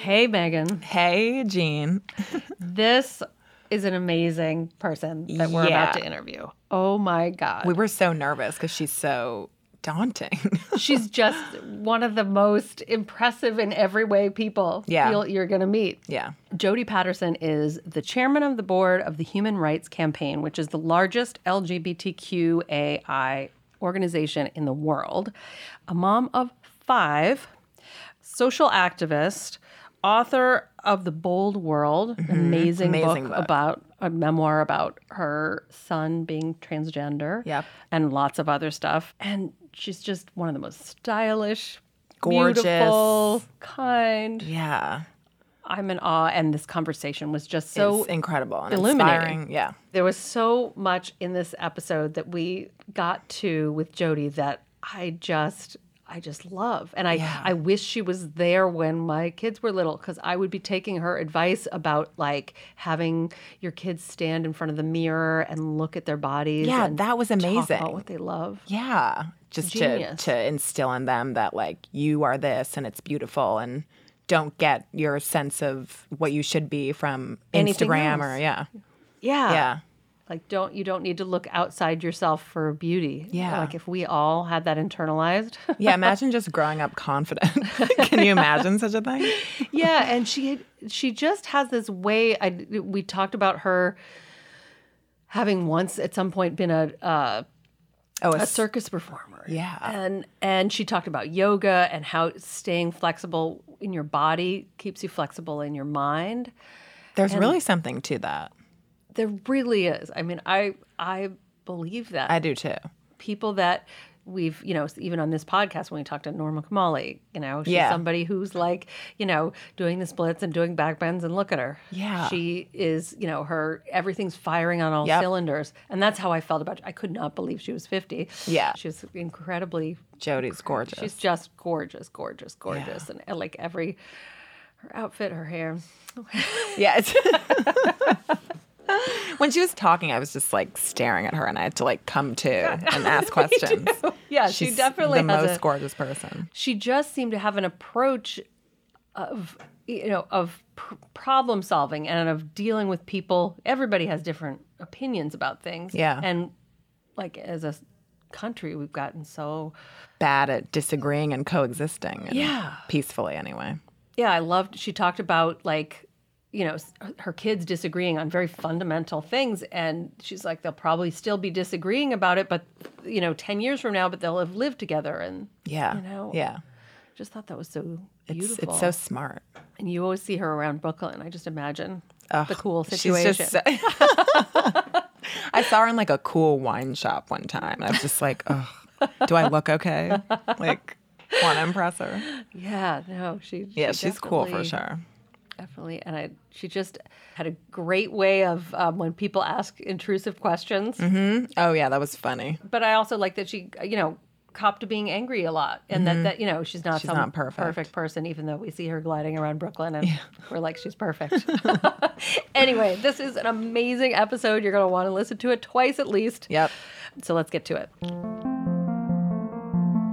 Hey, Megan. Hey, Jean. This is an amazing person that we're about to interview. Oh my God. We were so nervous because she's so daunting. She's just one of the most impressive in every way people Yeah. feel you're going to meet. yeah. Jodie Patterson is the chairman of the board of the Human Rights Campaign, which is the largest LGBTQAI organization in the world, a mom of five, social activist, author of The Bold World, amazing, Mm-hmm. Amazing book, book. about a memoir about her son being transgender Yep. and lots of other stuff. And she's just one of the most stylish, Gorgeous. beautiful, kind. Yeah. I'm in awe, and this conversation was just so it's incredible and illuminating. inspiring. Yeah. There was so much in this episode that we got to with Jodie that I just I just love. And I Yeah. I wish she was there when my kids were little cuz I would be taking her advice about like having your kids stand in front of the mirror and look at their bodies Yeah, and that was talk amazing. about what they love. Yeah. Just to, to instill in them that, like, you are this and it's beautiful and don't get your sense of what you should be from Anything Instagram else. or, yeah. Yeah. Yeah. Like don't you don't need to look outside yourself for beauty. Yeah. Like if we all had that internalized. Yeah. Imagine just growing up confident. Can you imagine such a thing? yeah and she she just has this way I, we talked about her having once at some point been a uh, Oh, a a circus performer Yeah. and and she talked about yoga and how staying flexible in your body keeps you flexible in your mind There's really something to that. There really is i mean i i believe that I do too. people that we've you know even on this podcast when we talked to Norma Kamali, you know she's Yeah. somebody who's like you know doing the splits and doing back bends and look at her Yeah. she is you know her everything's firing on all Yep. cylinders and that's how I felt about I could not believe she was 50 Yeah. she was incredibly Jodie's gorgeous. she's just gorgeous gorgeous gorgeous and, and like every her outfit her hair Yeah. When she was talking, I was just like staring at her, and I had to like come to and ask questions. yeah she definitely the most a, gorgeous person. she just seemed to have an approach of you know of pr- problem solving and of dealing with people everybody has different opinions about things Yeah. and like as a country we've gotten so Bad at disagreeing and coexisting. and Yeah. peacefully anyway. yeah i loved she talked about like you know her kids disagreeing on very fundamental things and she's like they'll probably still be disagreeing about it but you know 10 years from now but they'll have lived together and Yeah, You know, yeah. just thought that was so It's beautiful it's so smart. and you always see her around brooklyn i just imagine the cool situation She's just. So, I saw her in like a cool wine shop one time. I was just like, oh, do I look okay? Like, want to impress her? Yeah, no, she. Yeah, she she's cool for sure. Definitely, and I, she just had a great way of um, when people ask intrusive questions. Oh yeah, that was funny. But I also like that she, you know, copped to being angry a lot, and that that you know she's not She's some not perfect. perfect person, even though we see her gliding around Brooklyn, and we're like she's perfect. anyway, this is an amazing episode. You're going to want to listen to it twice at least. Yep. So let's get to it.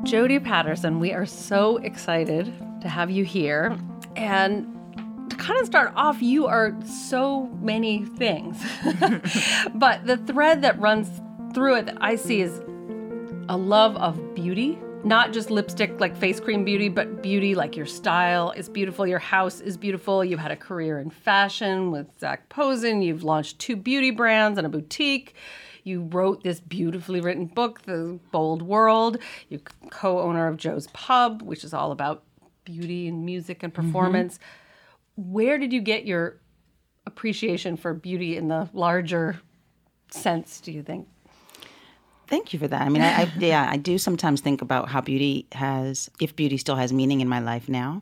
Jodie Patterson, we are so excited to have you here. And kind of start off, you are so many things. but the thread that runs through it that I see is a love of beauty. Not just lipstick like face cream beauty, but beauty like your style is beautiful, your house is beautiful. You've had a career in fashion with Zac Posen. You've launched two beauty brands and a boutique. You wrote this beautifully written book, The Bold World. You're co owner of Joe's Pub, which is all about beauty and music and mm-hmm. performance. Where did you get your appreciation for beauty in the larger sense, do you think? Thank you for that. I mean, I, I yeah, I do sometimes think about how beauty has, if beauty still has meaning in my life now,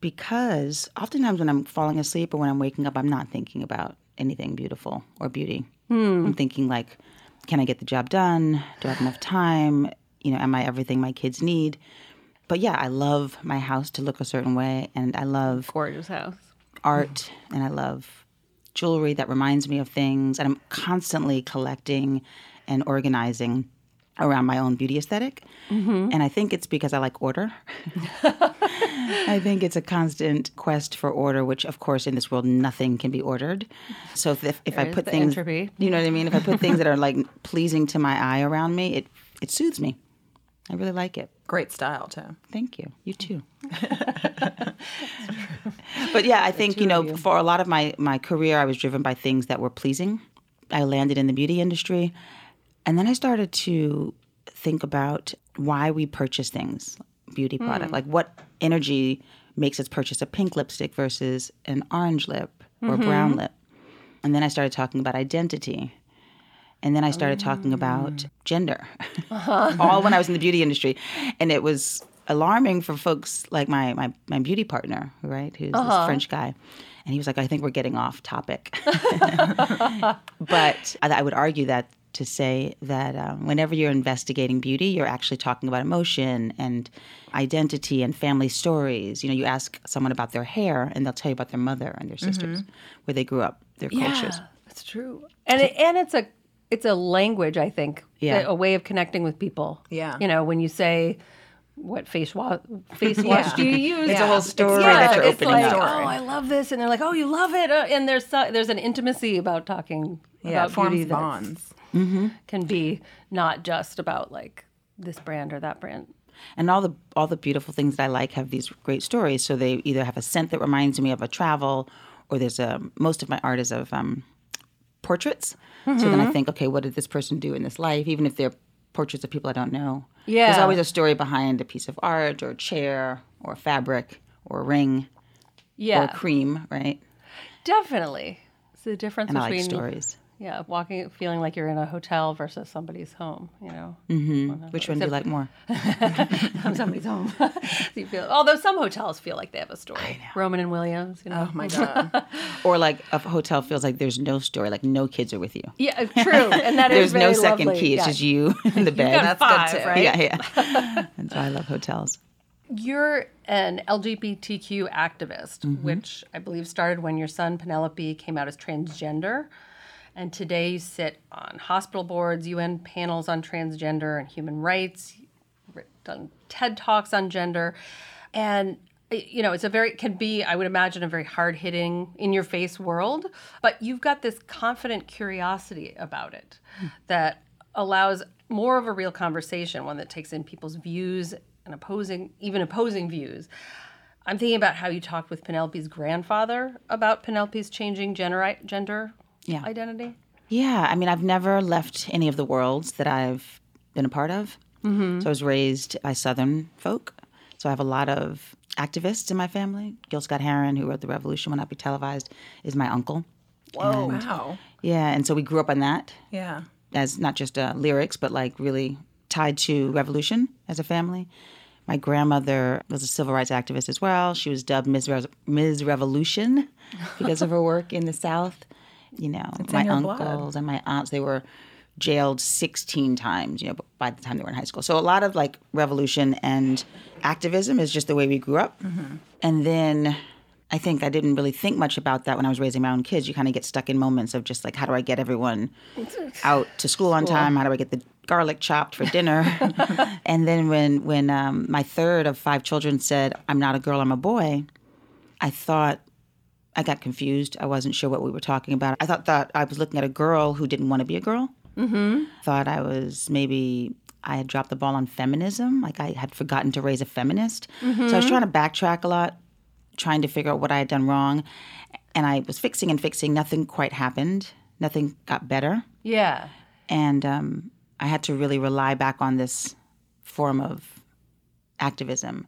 because oftentimes when I'm falling asleep or when I'm waking up, I'm not thinking about anything beautiful or beauty. Hmm. I'm thinking like, can I get the job done? Do I have enough time? You know, am I everything my kids need? But yeah, I love my house to look a certain way, and I love Gorgeous house. art and I love jewelry that reminds me of things. And I'm constantly collecting and organizing. around my own beauty esthetic mm-hmm. And I think it's because I like order. I think it's a constant quest for order, which, of course, in this world, nothing can be ordered. So if, if I put things, entropy. you know what I mean? If I put things that are like pleasing to my eye around me, it, it soothes me. I really like it. Great style too. Thank you. You too. but yeah, I think, you know, for a lot of my, my career, I was driven by things that were pleasing. I landed in the beauty industry. And then I started to think about why we purchase things, beauty hmm. product, like what energy makes us purchase a pink lipstick versus an orange lip or a brown mm-hmm. lip. And then I started talking about identity. And then I started talking about mm. gender, uh-huh. all when I was in the beauty industry. And it was alarming for folks like my, my, my beauty partner, right, who's this uh-huh. French guy. And he was like, I think we're getting off topic. but I, I would argue that to say that um, whenever you're investigating beauty, you're actually talking about emotion and identity and family stories. You know, you ask someone about their hair, and they'll tell you about their mother and their sisters, mm-hmm. where they grew up, their cultures. Yeah, that's true. And it, and it's a it's a language, I think. Yeah. A, a way of connecting with people. Yeah. You know, when you say what face wash face wash do you use? It's a whole story yeah, that you're it's opening like, up. Oh, I love this, and they're like, oh, you love it, uh, and there's so, there's an intimacy about talking Yeah, about forms beauty that bonds. can be not just about like this brand or that brand. And all the all the beautiful things that I like have these great stories. So they either have a scent that reminds me of a travel, or there's a most of my art is of um, portraits. So then I mm-hmm. think, okay, what did this person do in this life? Even if they're portraits of people I don't know. Yeah. There's always a story behind a piece of art or a chair or a fabric or a ring or Yeah, a cream, right? definitely. It's the difference And I between like stories. Yeah, walking, feeling like you're in a hotel versus somebody's home. You know. Which one do you like more? somebody's home. so you feel, although some hotels feel like they have a story. Roman and Williams, you know. Oh my god. Or like a hotel feels like there's no story, like no kids are with you. Yeah, true. And that is There's no second lovely. key. It's Yeah. just you in the bed. That's good five, too. right? Yeah, yeah. That's why I love hotels. You're an LGBTQ activist, Mm-hmm. which I believe started when your son Penelope came out as transgender. And today you sit on hospital boards, UN panels on transgender and human rights, done TED Talks on gender. And you know, it's a very can be, I would imagine, a very hard hitting, in your face world. But you've got this confident curiosity about it that allows more of a real conversation, one that takes in people's views and opposing, even opposing views. I'm thinking about how you talked with Penelope's grandfather about Penelope's changing gender gender Yeah. identity. Yeah, I mean, I've never left any of the worlds that I've been a part of. Mm-hmm. So I was raised by Southern folk. So I have a lot of activists in my family. Gil Scott Heron, who wrote The Revolution Will Not Be Televised, is my uncle. Whoa. Wow. Yeah, and so we grew up on that Yeah. as not just uh, lyrics, but like really tied to revolution as a family. My grandmother was a civil rights activist as well. She was dubbed Ms. Re- Ms. Revolution because of her work in the South. You know, my in your blood. uncles and my aunts, they were jailed 16 times, you know, by the time they were in high school. So a lot of like revolution and activism is just the way we grew up. And then I think I didn't really think much about that when I was raising my own kids. You kind of get stuck in moments of just like, how do I get everyone out to school on time? How do I get the garlic chopped for dinner? and then when when um, my third of five children said, "I'm not a girl, I'm a boy," I thought I got confused. I wasn't sure what we were talking about. I thought that I was looking at a girl who didn't want to be a girl. Mm-hmm. Thought I was maybe I had dropped the ball on feminism, like I had forgotten to raise a feminist. So I was trying to backtrack a lot, trying to figure out what I had done wrong, and I was fixing and fixing. Nothing quite happened. Nothing got better, Yeah. and um, I had to really rely back on this form of activism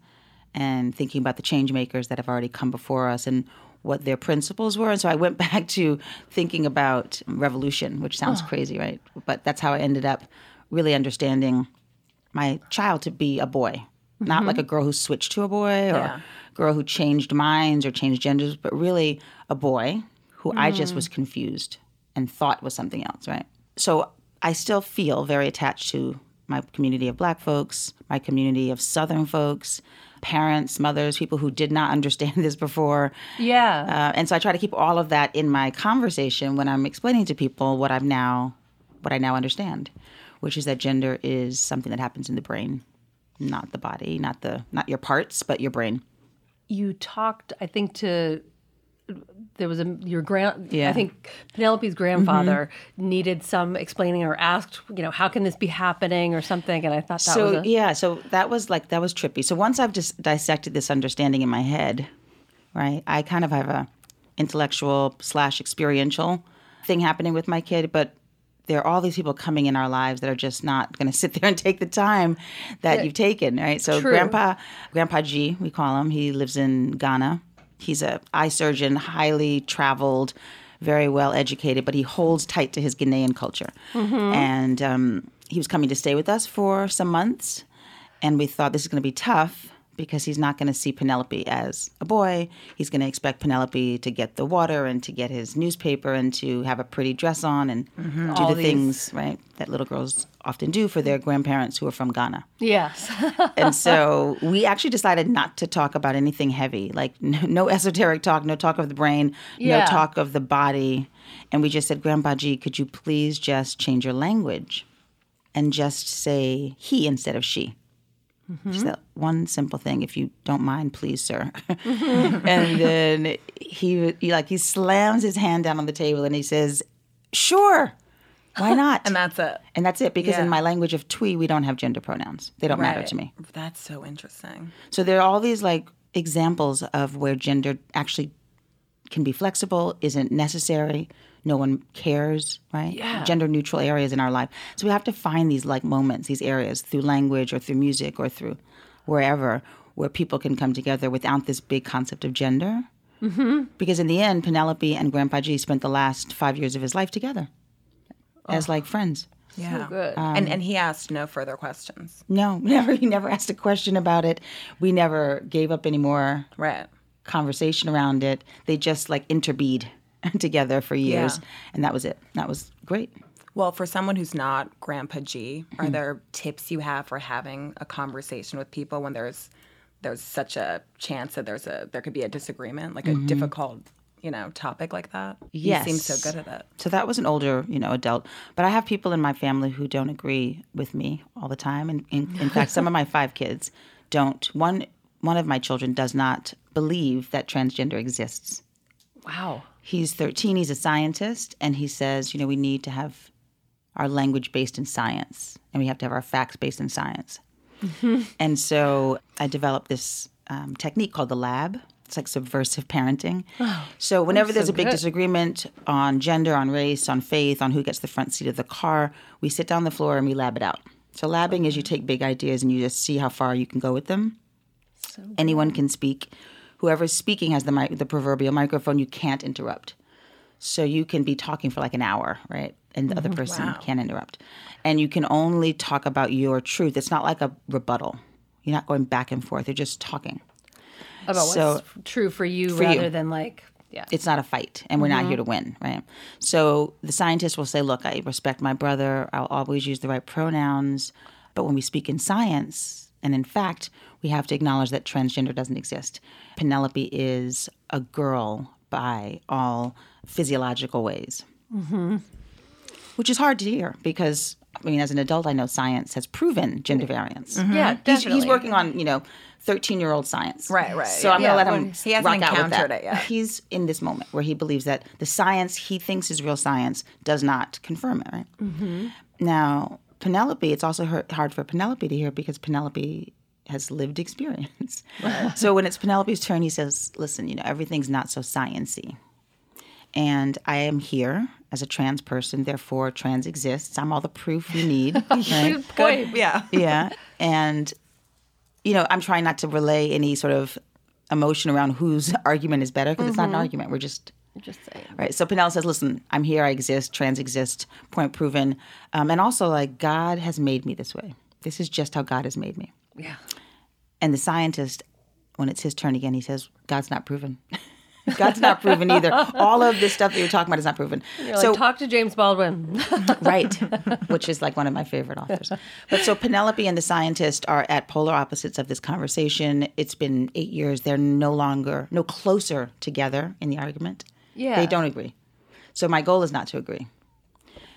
and thinking about the change makers that have already come before us and what their principles were. And so I went back to thinking about revolution, which sounds crazy, right? But that's how I ended up really understanding my child to be a boy, not like a mm-hmm. girl who switched to a boy or Yeah. a girl who changed minds or changed genders, but really a boy who I just was mm. confused and thought was something else, right? So I still feel very attached to my community of black folks, my community of southern folks, parents, mothers, people who did not understand this before. Yeah. Uh, and so I try to keep all of that in my conversation when I'm explaining to people what I've now, what I now understand, which is that gender is something that happens in the brain, not the body, not the not your parts, but your brain. You talked, I think, to there was a your grand. Yeah. I think Penelope's grandfather mm-hmm. needed some explaining or asked, you know, how can this be happening or something. And I thought that so was a, yeah, so that was like that was trippy. So once I've just dissected this understanding in my head, right? I kind of have a intellectual slash experiential thing happening with my kid, but there are all these people coming in our lives that are just not going to sit there and take the time that you've taken, right? So True. grandpa, grandpa G, we call him. He lives in Ghana. He's a eye surgeon, highly traveled, very well educated, but he holds tight to his Ghanaian culture. And um, he was coming to stay with us for some months, and we thought this is going to be tough because he's not going to see Penelope as a boy. He's going to expect Penelope to get the water and to get his newspaper and to have a pretty dress on and mm-hmm. do All the these- things right that little girls often do for their grandparents who are from Ghana. yes. And so we actually decided not to talk about anything heavy, like no, no esoteric talk, no talk of the brain, Yeah. no talk of the body. And we just said, Grandpa G, could you please just change your language and just say he instead of she? Mm-hmm. Just that one simple thing, if you don't mind, please, sir. and then he, he like he slams his hand down on the table and he says, "Sure, why not?" And that's it. And that's it because Yeah. in my language of Twi, we don't have gender pronouns. They don't matter to me. That's so interesting. So there are all these like examples of where gender actually can be flexible, isn't necessary, no one cares, right? Yeah. Gender neutral areas in our life. So we have to find these like moments, these areas through language or through music or through wherever where people can come together without this big concept of gender. Mm-hmm. Because in the end, Penelope and Grandpa G spent the last five years of his life together as like friends. Yeah. good. and and he asked no further questions. No, never. He never asked a question about it. We never gave up any more Right. conversation around it. They just like interbead together for years, Yeah. and that was it. That was great. Well, for someone who's not Grandpa G, are Hmm. there tips you have for having a conversation with people when there's there's such a chance that there's a there could be a disagreement, like a difficult, you know, topic like that? Yes, You seem so good at it. So that was an older, you know, adult. But I have people in my family who don't agree with me all the time, and in, in fact, some of my five kids don't. One one of my children does not believe that transgender exists. wow. He's 13, he's a scientist, and he says, you know, we need to have our language based in science and we have to have our facts based in science. And so I developed this um, technique called the lab. It's like subversive parenting. so whenever there's a big good. disagreement on gender, on race, on faith, on who gets the front seat of the car, we sit down on the floor and we lab it out. So labbing is you take big ideas and you just see how far you can go with them. So Anyone can speak. Whoever's speaking has the mic- the proverbial microphone. You can't interrupt. So you can be talking for like an hour, right? And the other mm-hmm. person can't interrupt. And you can only talk about your truth. It's not like a rebuttal. You're not going back and forth. You're just talking. About So- what's true for you For you. rather than like, yeah. It's not a fight, and we're not mm-hmm. here to win, right? So the scientist will say, "Look, I respect my brother. I'll always use the right pronouns." But when we speak in science, and in fact, we have to acknowledge that transgender doesn't exist. Penelope is a girl by all physiological ways, which is hard to hear because I mean, as an adult, I know science has proven gender variance. yeah, He's, definitely. he's working on, you know, 13 year old science. Right, right, So yeah. I'm Yeah, going to let when him he hasn't rock out with encountered that. it yet. He's in this moment where he believes that the science he thinks is real science does not confirm it, right? Mm-hmm. Now, Penelope, it's also hard for Penelope to hear because Penelope has lived experience. so when it's Penelope's turn, he says, listen, you know, everything's not so sciency. And I am here as a trans person, therefore trans exists. I'm all the proof you need. right? Good point. Yeah. yeah and you know i'm trying not to relay any sort of emotion around whose argument is better because it's not an argument we're just Just saying. right so Penelope says listen i'm here i exist trans exist point proven um, and also like god has made me this way this is just how god has made me Yeah. And the scientist when it's his turn again he says god's not proven. God's not proven either. All of this stuff that you're talking about is not proven. You're like, talk to James Baldwin. right. Which is like one of my favorite authors. But so penelope and the scientist are at polar opposites of this conversation. It's been eight years. They're no longer no closer together in the argument. Yeah. they don't agree. So my goal is not to agree.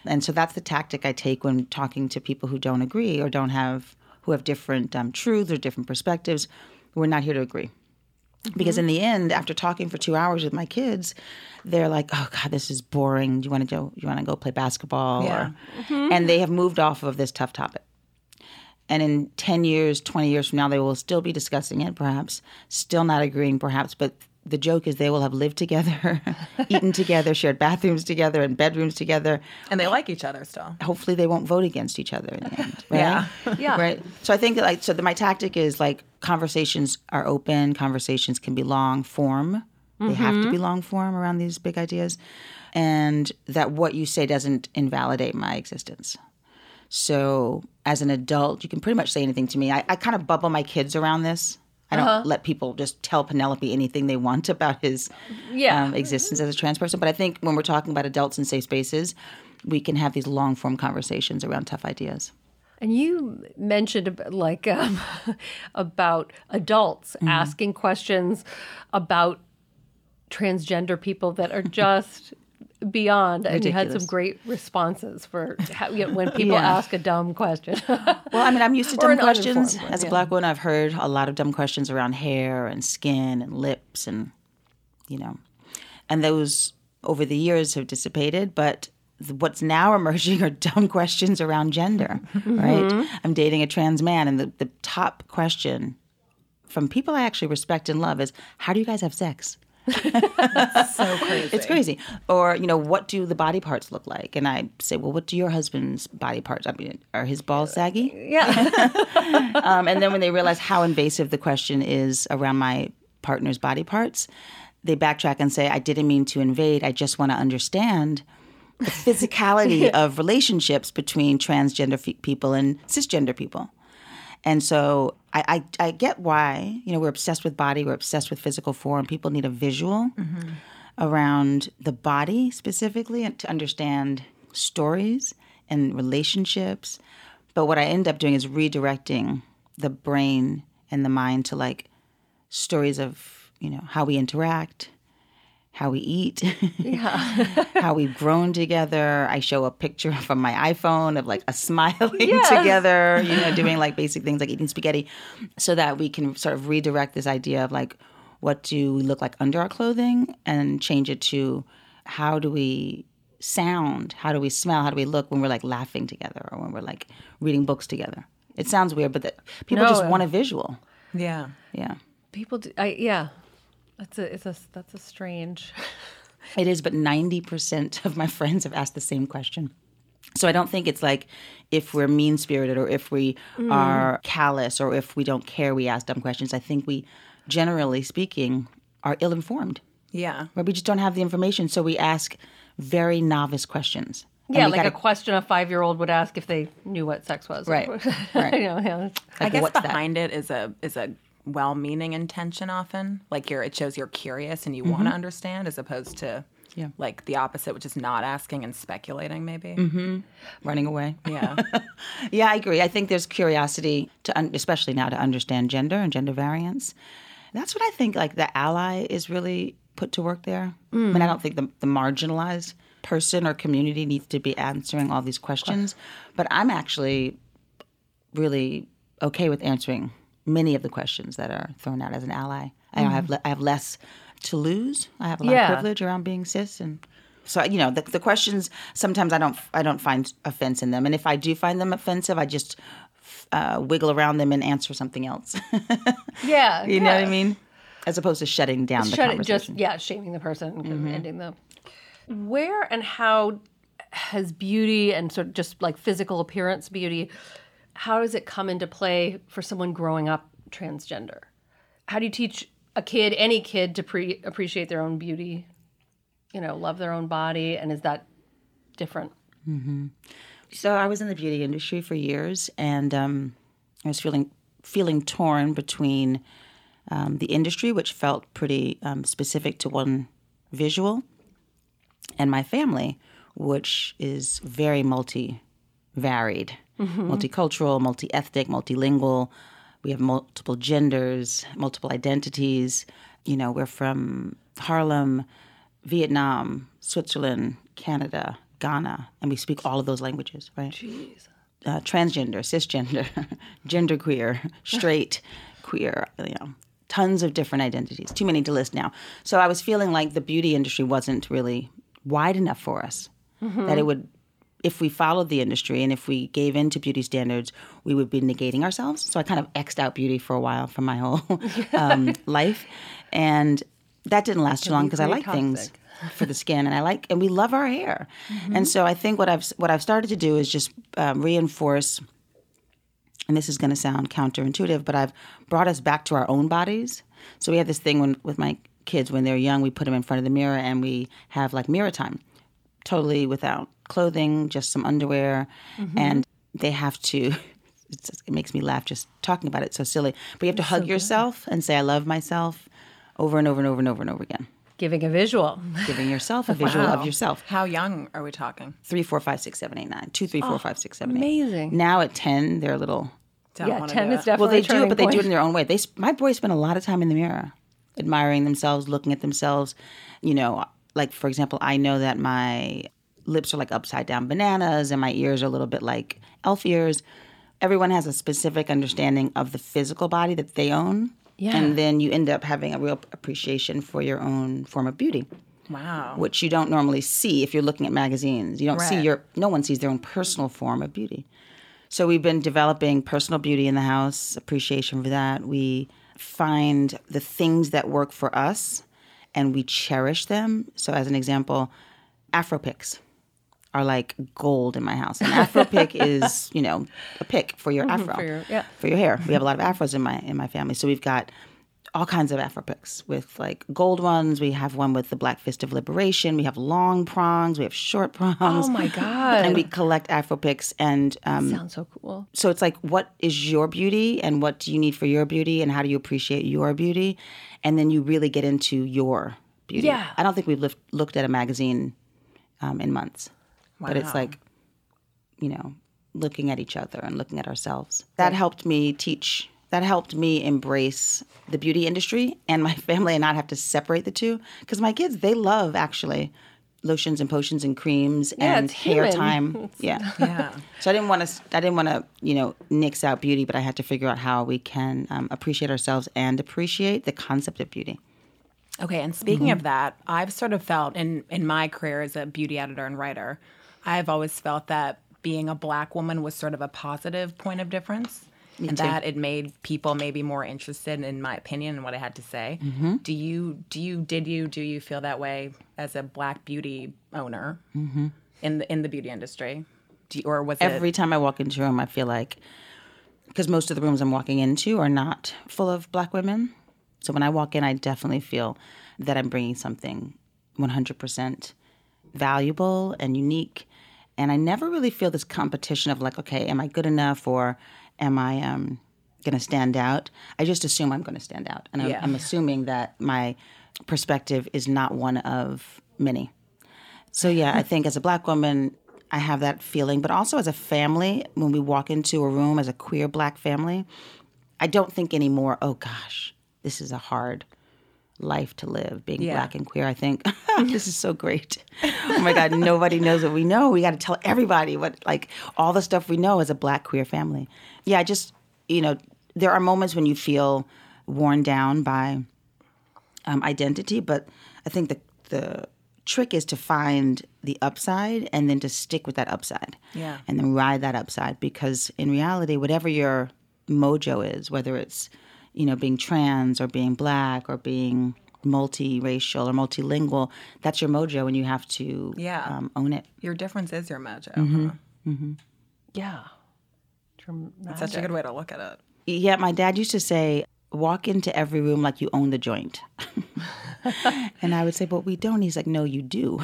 And so that's the tactic I take when talking to people who don't agree or don't have, who have different um, truths or different perspectives. We're not here to agree. Because in the end, after talking for two hours with my kids, they're like, "Oh God, this is boring. Do you want to go? You want to go play basketball?" Yeah. Or, And they have moved off of this tough topic. And in ten years, twenty years from now, they will still be discussing it, perhaps, still not agreeing, perhaps. But the joke is they will have lived together, eaten together, shared bathrooms together, and bedrooms together. And they like each other still. Hopefully, they won't vote against each other in the end. Right? Yeah. Yeah. Right. So I think that like so the, my tactic is like conversations are open. Conversations can be long form. They have to be mm-hmm. long form around these big ideas, and that what you say doesn't invalidate my existence. So as an adult, you can pretty much say anything to me. I, I kind of bubble my kids around this. I don't let people just tell Penelope anything they want about his Yeah. um, existence as a trans person. But I think when we're talking about adults in safe spaces, we can have these long form conversations around tough ideas. And you mentioned like um, about adults Mm-hmm. asking questions about transgender people that are just beyond, and you had some great responses for how, you know, when people Yeah. ask a dumb question. Well, I mean, I'm used to dumb questions. As a black woman, I've heard a lot of dumb questions around hair and skin and lips and, you know, and those over the years have dissipated. But what's now emerging are dumb questions around gender, right? Mm-hmm. I'm dating a trans man, and the, the top question from people I actually respect and love is, How do you guys have sex? So crazy. It's crazy. Or, you know, what do the body parts look like? And I say, well, what do your husband's body parts? I mean, are his balls saggy? yeah. Um, and then when they realize how invasive the question is around my partner's body parts, they backtrack and say, I didn't mean to invade. I just want to understand the physicality of relationships between transgender fe- people and cisgender people. And so I, I, I get why, you know, we're obsessed with body, we're obsessed with physical form. People need a visual mm-hmm. around the body specifically and to understand stories and relationships. But what I end up doing is redirecting the brain and the mind to like stories of, you know, how we interact, how we eat, how we've grown together. I show a picture from my iPhone of like a smiling together, you know, doing like basic things like eating spaghetti so that we can sort of redirect this idea of like what do we look like under our clothing and change it to how do we sound, how do we smell, how do we look when we're like laughing together or when we're like reading books together. It sounds weird, but that people No, just want a visual. Yeah. Yeah. People do, I, yeah. That's a, it's a, that's a strange. It is, but 90% of my friends have asked the same question. So I don't think it's like if we're mean spirited or if we mm. are callous or if we don't care, we ask dumb questions. I think we, generally speaking, are ill informed. Yeah. Where we just don't have the information. So we ask very novice questions. And Yeah, like a gotta- question a five year old would ask if they knew what sex was. Right, right. you know, yeah. I guess what's that? behind it is a is a well-meaning intention often. Like you're it shows you're curious and you want to mm-hmm. understand as opposed to Yeah. like the opposite, which is not asking and speculating maybe. Mm-hmm. running away. Yeah. Yeah, I agree. I think there's curiosity to, un- especially now, to understand gender and gender variance. That's what I think. Like the ally is really put to work there. I mean, I mm. don't think the, the marginalized person or community needs to be answering all these questions, but I'm actually really okay with answering many of the questions that are thrown out as an ally. I have le- I have less to lose. I have a lot Yeah. of privilege around being cis and. So you know the, the questions sometimes I don't I don't find offense in them, and if I do find them offensive, I just uh, wiggle around them and answer something else. Yeah. you know what I mean? As opposed to shutting down the Shut it, conversation. just yeah, shaming the person, and Mm-hmm. ending the. Where and how has beauty and sort of just like physical appearance beauty, how does it come into play for someone growing up transgender? How do you teach a kid, any kid, to pre- appreciate their own beauty? You know, love their own body, and is that different? So I was in the beauty industry for years, and um, I was feeling feeling torn between um, the industry, which felt pretty um, specific to one visual, and my family, which is very multi varied, multicultural, multi ethnic, multilingual. We have multiple genders, multiple identities. You know, we're from Harlem, Vietnam, Switzerland, Canada, Ghana, and we speak all of those languages, right? Jeez. Uh, transgender, cisgender, genderqueer, straight, queer, you know, tons of different identities. Too many to list now. So I was feeling like the beauty industry wasn't really wide enough for us. That it would, if we followed the industry and if we gave in to beauty standards, we would be negating ourselves. So I kind of X'd out beauty for a while from my whole um, life. And that didn't last too long because I like things for the skin and I like and we love our hair. And so I think what I've what I've started to do is just um, reinforce and this is going to sound counterintuitive, but I've brought us back to our own bodies. So we have this thing when with my kids when they're young, we put them in front of the mirror and we have like mirror time, totally without clothing, just some underwear, mm-hmm. and they have to. It's, it makes me laugh just talking about it. It's so silly, but you have to hug yourself and say "I love myself" over and over and over and over and over again, Giving a visual. giving yourself a visual of yourself How young are we talking? three, four, five, six, seven, eight, nine. Two, three, four, oh, five, six, seven, eight. amazing. Now at ten, they're a little. Don't yeah, wanna 10 do is it. definitely Well, they a do turning it, but they do it in their own way. They, my boys spend a lot of time in the mirror, admiring themselves, looking at themselves. You know, like for example, I know that my lips are like upside down bananas, and my ears are a little bit like elf ears. Everyone has a specific understanding of the physical body that they own. Yeah. And then you end up having a real appreciation for your own form of beauty Wow. which you don't normally see if you're looking at magazines. You don't see your no one sees their own personal form of beauty. So we've been developing personal beauty in the house, appreciation for that. We find the things that work for us and we cherish them. So as an example, Afro picks are like gold in my house. An Afro pick is, you know, a pick for your afro. for your- yeah. For your hair. We have a lot of afros in my in my family. So we've got all kinds of afro picks with like gold ones. We have one with the Black Fist of Liberation. We have long prongs. We have short prongs. Oh my God. And we collect afro picks and um, Sounds so cool. so it's like what is your beauty and what do you need for your beauty and how do you appreciate your beauty and then you really get into your beauty Yeah. i don't think we've looked at a magazine um, in months but it's like you know looking at each other and looking at ourselves that helped me teach that helped me embrace the beauty industry and my family and not have to separate the two because my kids they love actually lotions and potions and creams Yeah, and hair time yeah Yeah. so I didn't want to. I didn't want to, you know, nix out beauty, but I had to figure out how we can um, appreciate ourselves and appreciate the concept of beauty. Okay, and speaking Mm-hmm. of that, I've sort of felt in in my career as a beauty editor and writer, I've always felt that being a black woman was sort of a positive point of difference. and too. that it made people maybe more interested in my opinion and what I had to say. Mm-hmm. Do you do you did you do you feel that way as a black beauty owner Mm-hmm. in the in the beauty industry? Do you, or was Every it time I walk into a room, I feel like because most of the rooms I'm walking into are not full of black women. So when I walk in, I definitely feel that I'm bringing something 100% valuable and unique. And I never really feel this competition of like, okay, am I good enough or am I um, going to stand out? I just assume I'm going to stand out. And I'm, Yeah. I'm assuming that my perspective is not one of many. So yeah, I think as a black woman, I have that feeling, but also as a family, when we walk into a room as a queer black family, I don't think anymore, oh gosh, this is a hard life to live being Yeah. black and queer. I think this is so great. Oh my God, nobody knows what we know. We got to tell everybody what, like, all the stuff we know as a black queer family. Yeah, just, you know, there are moments when you feel worn down by um, identity, but I think the the trick is to find the upside and then to stick with that upside. Yeah. And then ride that upside because in reality, whatever your mojo is, whether it's you know being trans or being black or being multiracial or multilingual, that's your mojo, and you have to Yeah. um, own it. your difference is your mojo? Mm-hmm. huh? Yeah. Such a good way to look at it. Yeah, my dad used to say, walk into every room like you own the joint. and I would say, but we don't. He's like, no, you do.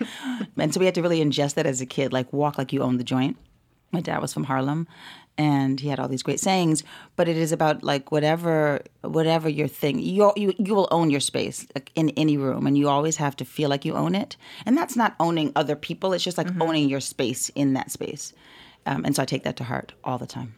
and so we had to really ingest that as a kid, like walk like you own the joint. My dad was from Harlem and he had all these great sayings, but it is about like whatever whatever your thing you you you will own your space like in any room and you always have to feel like you own it. And that's not owning other people, it's just like owning your space in that space. Um, and so I take that to heart all the time.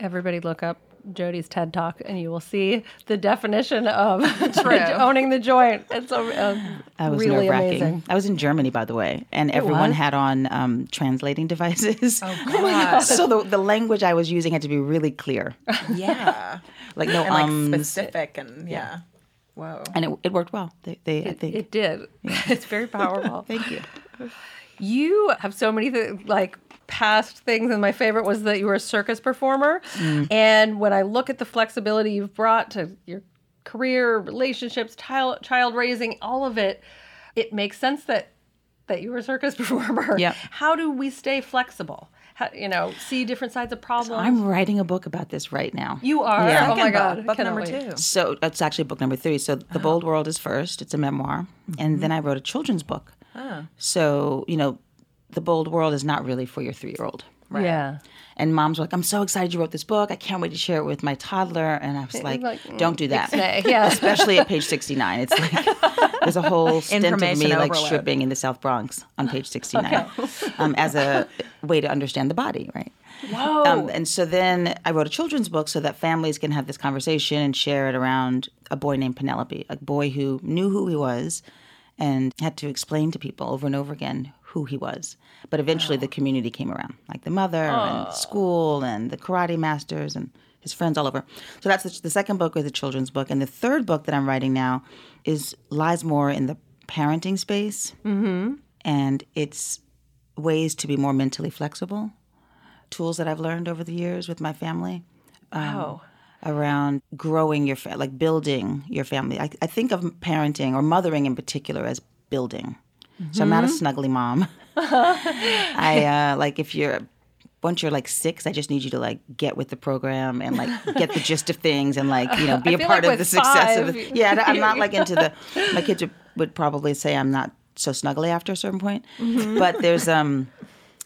Everybody look up Jodie's TED Talk, and you will see the definition of owning the joint. It's a, a I was really amazing. I was in Germany, by the way, and everyone was? had on um, translating devices. Oh God. so the, the language I was using had to be really clear, yeah. like no And like ums, specific and yeah. Whoa. and it, it worked well. They, they I think. It did. It's very powerful. Thank you. You have so many th- like past things, and my favorite was that you were a circus performer. Mm. And when I look at the flexibility you've brought to your career, relationships, child child raising, all of it, it makes sense that that you were a circus performer. Yep. How do we stay flexible? How, you know, see different sides of problems. I'm writing a book about this right now. you are. Yeah. Oh my god. book, book number wait. two. So it's actually book number three. So The uh-huh. Bold World is first. It's a memoir. And mm-hmm. then I wrote a children's book. Ah. So, you know, The Bold World is not really for your three year old. Right. Yeah. And moms were like, I'm so excited you wrote this book. I can't wait to share it with my toddler. And I was like, like, don't do that. Yeah. Especially at page 69. It's like, there's a whole stint of me Information like stripping in the South Bronx on page 69 um, as a way to understand the body, right? Whoa. Um, and so then I wrote a children's book so that families can have this conversation and share it around a boy named Penelope, a boy who knew who he was and had to explain to people over and over again who he was. But eventually the community came around, like the mother and school and the karate masters and his friends all over. So that's the, the second book is a children's book. And the third book that I'm writing now is lies more in the parenting space. Mm-hmm. And it's ways to be more mentally flexible tools that I've learned over the years with my family wow. around growing your fa- like building your family. I, I think of parenting or mothering in particular as building. So I'm not a snuggly mom. I uh, like if you're once you're like six, I just need you to like get with the program and like get the gist of things and like you know be a part like of the success of five, it. Yeah, I'm not like into the. My kids would, would probably say I'm not so snuggly after a certain point, but there's um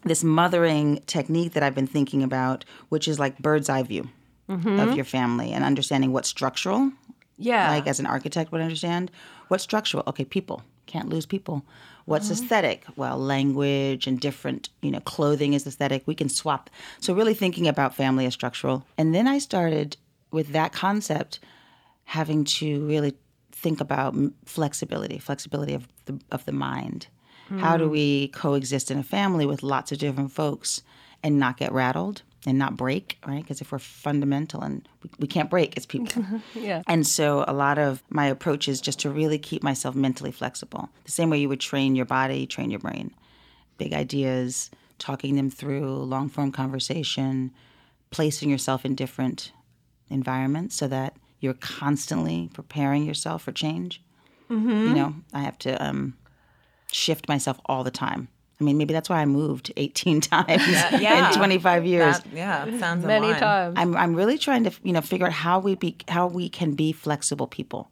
this mothering technique that I've been thinking about, which is like bird's eye view of your family and understanding what's structural, Yeah. like as an architect would understand. What's structural? Okay, people. Can't lose people. What's mm-hmm. aesthetic? Well, language and different, you know, clothing is aesthetic. We can swap. So really thinking about family as structural. And then I started with that concept having to really think about flexibility, flexibility of the of the mind. How do hmm. we coexist in a family with lots of different folks and not get rattled and not break, right? Because if we're fundamental and we, we can't break as people. yeah. And so a lot of my approach is just to really keep myself mentally flexible. The same way you would train your body, train your brain. Big ideas, talking them through, long form conversation, placing yourself in different environments so that you're constantly preparing yourself for change. You know, I have to um, shift myself all the time. I mean, maybe that's why I moved 18 times yeah. in 25 years. That, yeah, sounds Many line. times. I'm I'm really trying to you know figure out how we be how we can be flexible people.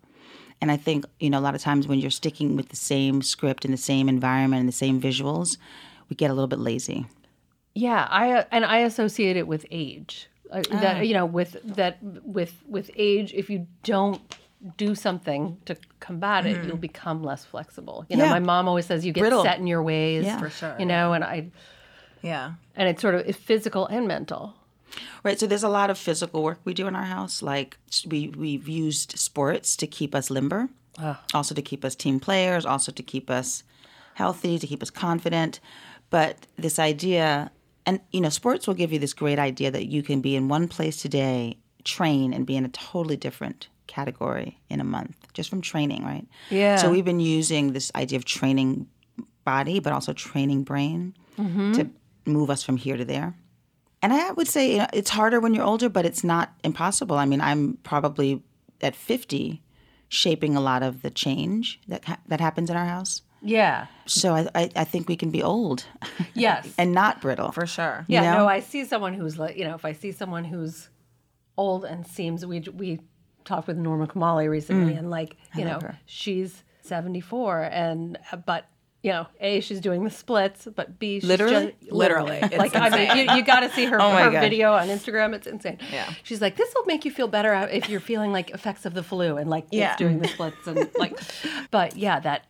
And I think you know a lot of times when you're sticking with the same script and the same environment and the same visuals, we get a little bit lazy. Yeah, I and I associate it with age. Uh, Ah. That you know, with that with with age, if you don't do something to combat it, you'll become less flexible. You know, Mm-hmm. Yeah. my mom always says you get Brittle. set in your ways. Yeah. For sure, You know, and I Yeah. and it's sort of it's physical and mental. Right. So there's a lot of physical work we do in our house. Like we we've used sports to keep us limber, also to keep us team players, also to keep us healthy, to keep us confident. But this idea, and you know, sports will give you this great idea that you can be in one place today, train, and be in a totally different category in a month just from training, right? Yeah. So we've been using this idea of training body, but also training brain mm-hmm. to move us from here to there. And I would say you know, it's harder when you're older, but it's not impossible. I mean, I'm probably at 50 shaping a lot of the change that ha- that happens in our house. Yeah. So I, I, I think we can be old Yes. and not brittle. For sure. yeah. know? No, I see someone who's like, you know, if I see someone who's old and seems we we talked with Norma Kamali recently, and like, you know, Mm. her. she's seventy four, and uh, but. You know, A, she's doing the splits, but B, she's Literally? just, Literally. Like, I mean, you, you got to see her, Oh her gosh. video on Instagram. It's insane. Yeah. She's like, this will make you feel better if you're feeling like effects of the flu and like Yeah. it's doing the splits and like, but yeah, that,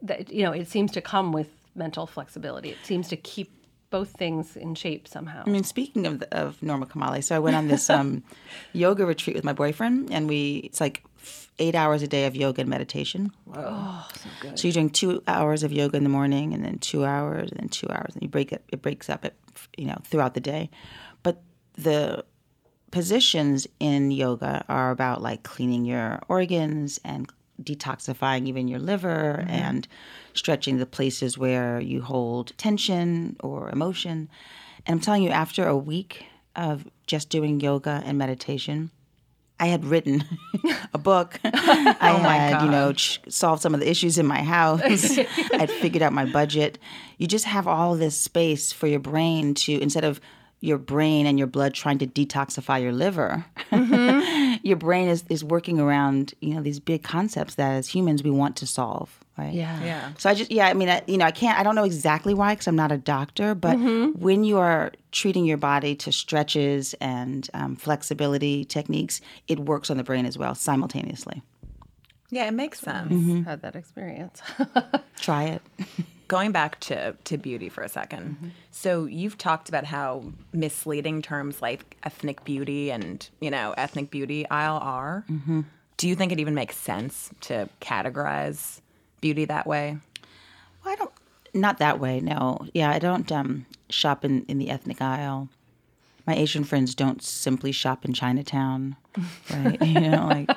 that, you know, it seems to come with mental flexibility. It seems to keep both things in shape somehow. I mean, speaking of the, of Norma Kamali, so I went on this um, yoga retreat with my boyfriend, and we it's like eight hours a day of yoga and meditation. oh, so good. So you're doing two hours of yoga in the morning, and then two hours, and then two hours, and you break it. It breaks up, at, you know, throughout the day. But the positions in yoga are about like cleaning your organs and detoxifying even your liver and stretching the places where you hold tension or emotion. And I'm telling you, after a week of just doing yoga and meditation, I had written a book. I oh had, you know, ch- solved some of the issues in my house. I'd figured out my budget. You just have all this space for your brain to, instead of your brain and your blood trying to detoxify your liver, mm-hmm. Your brain is, is working around, you know, these big concepts that as humans we want to solve, right? Yeah. Yeah. So I just, yeah, I mean, I, you know, I can't, I don't know exactly why because I'm not a doctor, but when you are treating your body to stretches and um, flexibility techniques, it works on the brain as well simultaneously. Yeah, it makes sense. Mm-hmm. Had that experience. Try it. Going back to, to beauty for a 2nd So you've talked about how misleading terms like ethnic beauty and, you know, ethnic beauty aisle are. Do you think it even makes sense to categorize beauty that way? Well, I don't, not that way, no. Yeah, I don't um, shop in, in the ethnic aisle. My Asian friends don't simply shop in Chinatown, right? you know, like,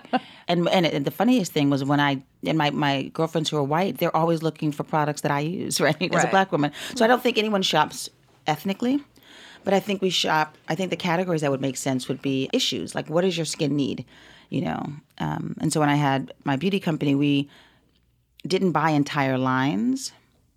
and and, the funniest thing was when I and my my girlfriends who are white, they're always looking for products that I use, right? As a black woman, so I don't think anyone shops ethnically, but I think we shop. I think the categories that would make sense would be issues like what does your skin need, you know? Um, and so when I had my beauty company, we didn't buy entire lines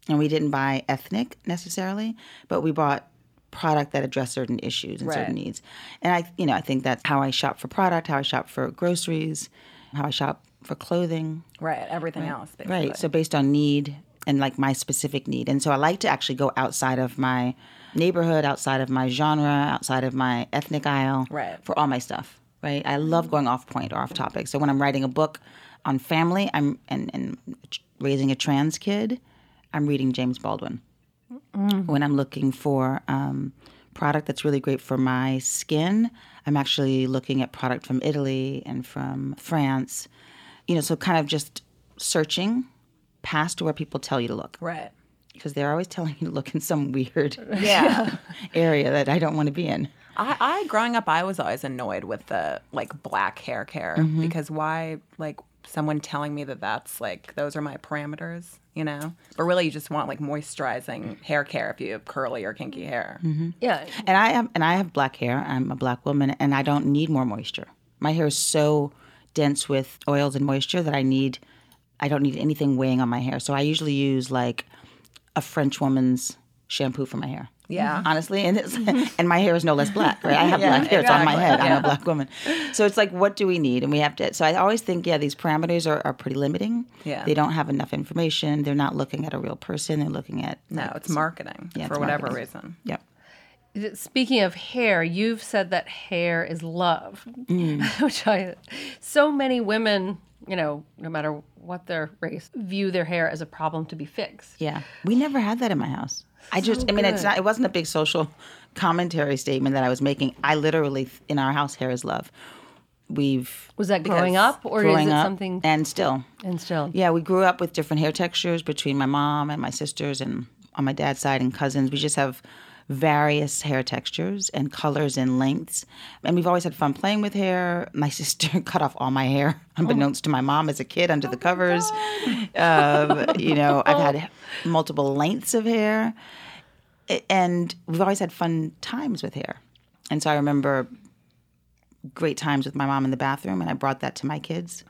and we didn't buy ethnic necessarily, but we bought product that addressed certain issues and certain needs. And I, you know, I think that's how I shop for product, how I shop for groceries, how I shop for clothing. Right. Everything else, basically. Right. So based on need and like my specific need. And so I like to actually go outside of my neighborhood, outside of my genre, outside of my ethnic aisle Right. for all my stuff. Right. I mm-hmm. love going off point or off topic. So when I'm writing a book on family, I'm and, and raising a trans kid, I'm reading James Baldwin. When I'm looking for um, product that's really great for my skin, I'm actually looking at product from Italy and from France. You know, so kind of just searching past where people tell you to look Right. because they're always telling you to look in some weird Yeah. area that I don't want to be in. I, I growing up, I was always annoyed with the like black hair care because why like someone telling me that that's like those are my parameters, you know? But really, you just want like moisturizing hair care if you have curly or kinky hair. Mm-hmm. yeah. And I have and I have black hair. I'm a black woman and I don't need more moisture. My hair is so dense with oils and moisture that I need I don't need anything weighing on my hair. So I usually use like a French woman's shampoo for my hair. Yeah. Honestly, and it's and my hair is no less black, right? I have black hair; it's on my exactly. head. I'm a black woman, so it's like, what do we need? And we have to. So I always think, yeah, these parameters are, are pretty limiting. Yeah. they don't have enough information. They're not looking at a real person. They're looking at No, it's marketing Yeah, for it's whatever marketing. reason. Yep. Speaking of hair, you've said that hair is love, Mm. which I, so many women, you know, no matter what their race, view their hair as a problem to be fixed. Yeah, we never had that in my house. I just, I mean, it's not. It wasn't a big social commentary statement that I was making. I literally, in our house, hair is love. We've Was that growing up, or growing is it up something and still, instilled? yeah, we grew up with different hair textures between my mom and my sisters, and on my dad's side and cousins. We just have various hair textures and colors and lengths, and we've always had fun playing with hair. My sister cut off all my hair, unbeknownst to my mom as a kid, under the covers. Um, you know, I've had multiple lengths of hair, and we've always had fun times with hair. And so I remember great times with my mom in the bathroom, and I brought that to my kids,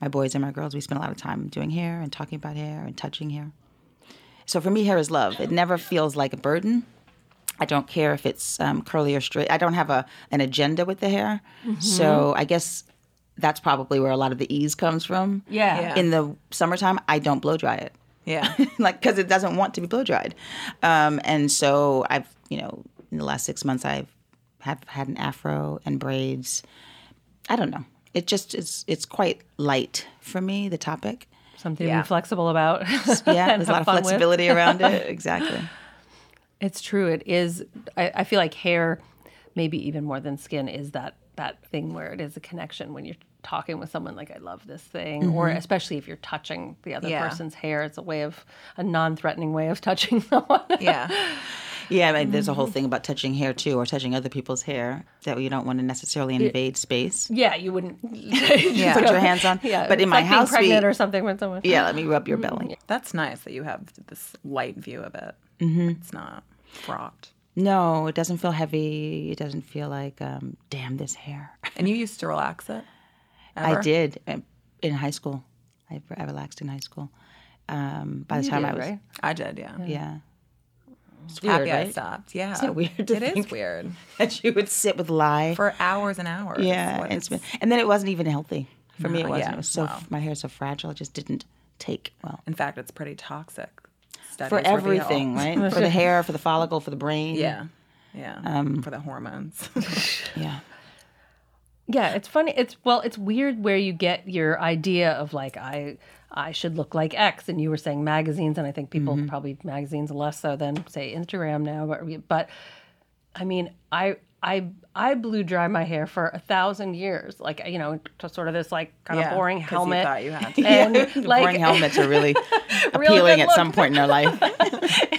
my boys and my girls. We spent a lot of time doing hair and talking about hair and touching hair. So for me, hair is love. It never feels like a burden. I don't care if it's um, curly or straight. I don't have a an agenda with the hair. So I guess that's probably where a lot of the ease comes from. Yeah. Yeah. In the summertime, I don't blow dry it Yeah. like because it doesn't want to be blow dried. Um, and so I've you know in the last six months I've have had an afro and braids. I don't know. It just it's it's quite light for me the topic. Something to Yeah. be flexible about. Yeah, there's a lot of fun with. flexibility around it. Exactly. It's true. It is. I, I feel like hair, maybe even more than skin, is that that thing where it is a connection when you're talking with someone like I love this thing, or especially if you're touching the other Yeah. person's hair. It's a way of a non-threatening way of touching someone. Yeah. Yeah, I mean, there's a whole thing about touching hair too, or touching other people's hair that you don't want to necessarily invade space. yeah, you wouldn't. Yeah. Put your hands on. Yeah, but in it's my like house, being pregnant we, or something with someone. yeah, let me rub your belly. That's nice that you have this light view of it. Mm-hmm. It's not fraught. No, it doesn't feel heavy. It doesn't feel like, um, damn, this hair. And you used to relax it? I did um, in high school. I, I relaxed in high school. Um, by the You time did, I was, right? I did, yeah. yeah, It's Happy weird, I stopped. Yeah. Isn't it weird to It is think? weird. that you would sit with lie. For hours and hours. yeah, What it's been, and then it wasn't even healthy for me. It wasn't. yeah, It was so wow. my hair is so fragile. It just didn't take well in fact, it's pretty toxic. Studies for reveal. everything, right? for the hair, for the follicle, for the brain. Yeah. Yeah. Um, for the hormones. yeah. Yeah, it's funny. It's well, it's weird where you get your idea of like I I should look like X, and you were saying magazines, and I think people Mm-hmm. probably magazines less so than say Instagram now. But but I mean, I I I blew dry my hair for a thousand years, like you know, to sort of this like kind Yeah, of boring 'cause you helmet. thought you had to. and like boring helmets are really appealing good at some point in their life.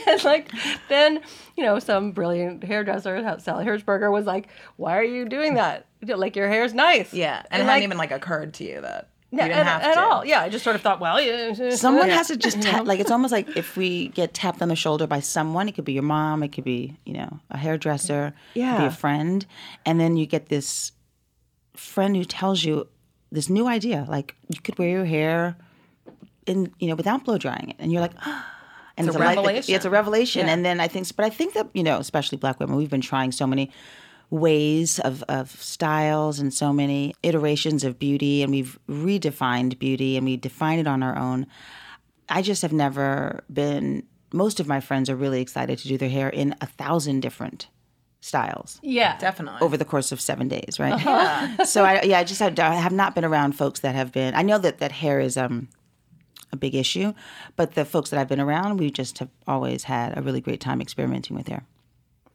and like then you know some brilliant hairdresser Sally Hershberger was like why are you doing that like your hair's nice yeah. And, it like, hadn't even like occurred to you that yeah, you didn't at, have at to. all yeah I just sort of thought well yeah, Someone has to just tap, like it's almost like if we get tapped on the shoulder by someone, it could be your mom, it could be you know a hairdresser, it could be Yeah. a friend, and then you get this friend who tells you this new idea, like you could wear your hair in you know without blow drying it, and you're like. And It's a light- revelation. it's a revelation, and then I think, but I think that you know, especially Black women, we've been trying so many ways of, of styles and so many iterations of beauty, and we've redefined beauty and we define it on our own. I just have never been. Most of my friends are really excited to do their hair in a thousand different styles yeah Definitely. over the course of seven days, right? so I yeah, I just had, I have not been around folks that have been. I know that that hair is um a big issue, but the folks that I've been around, we just have always had a really great time experimenting with hair.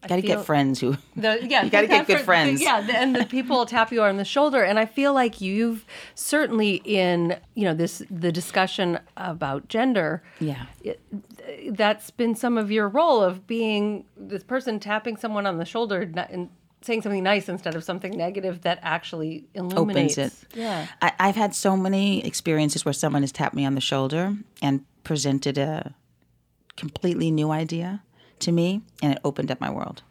Got to get friends who. The, yeah, You gotta get good friends. yeah, the- and the people will tap you on the shoulder, and I feel like you've certainly in you know this the discussion about gender. Yeah. that's been some of your role of being this person tapping someone on the shoulder and saying something nice instead of something negative that actually illuminates opens it. Yeah. I, I've had so many experiences where someone has tapped me on the shoulder and presented a completely new idea to me, and it opened up my world.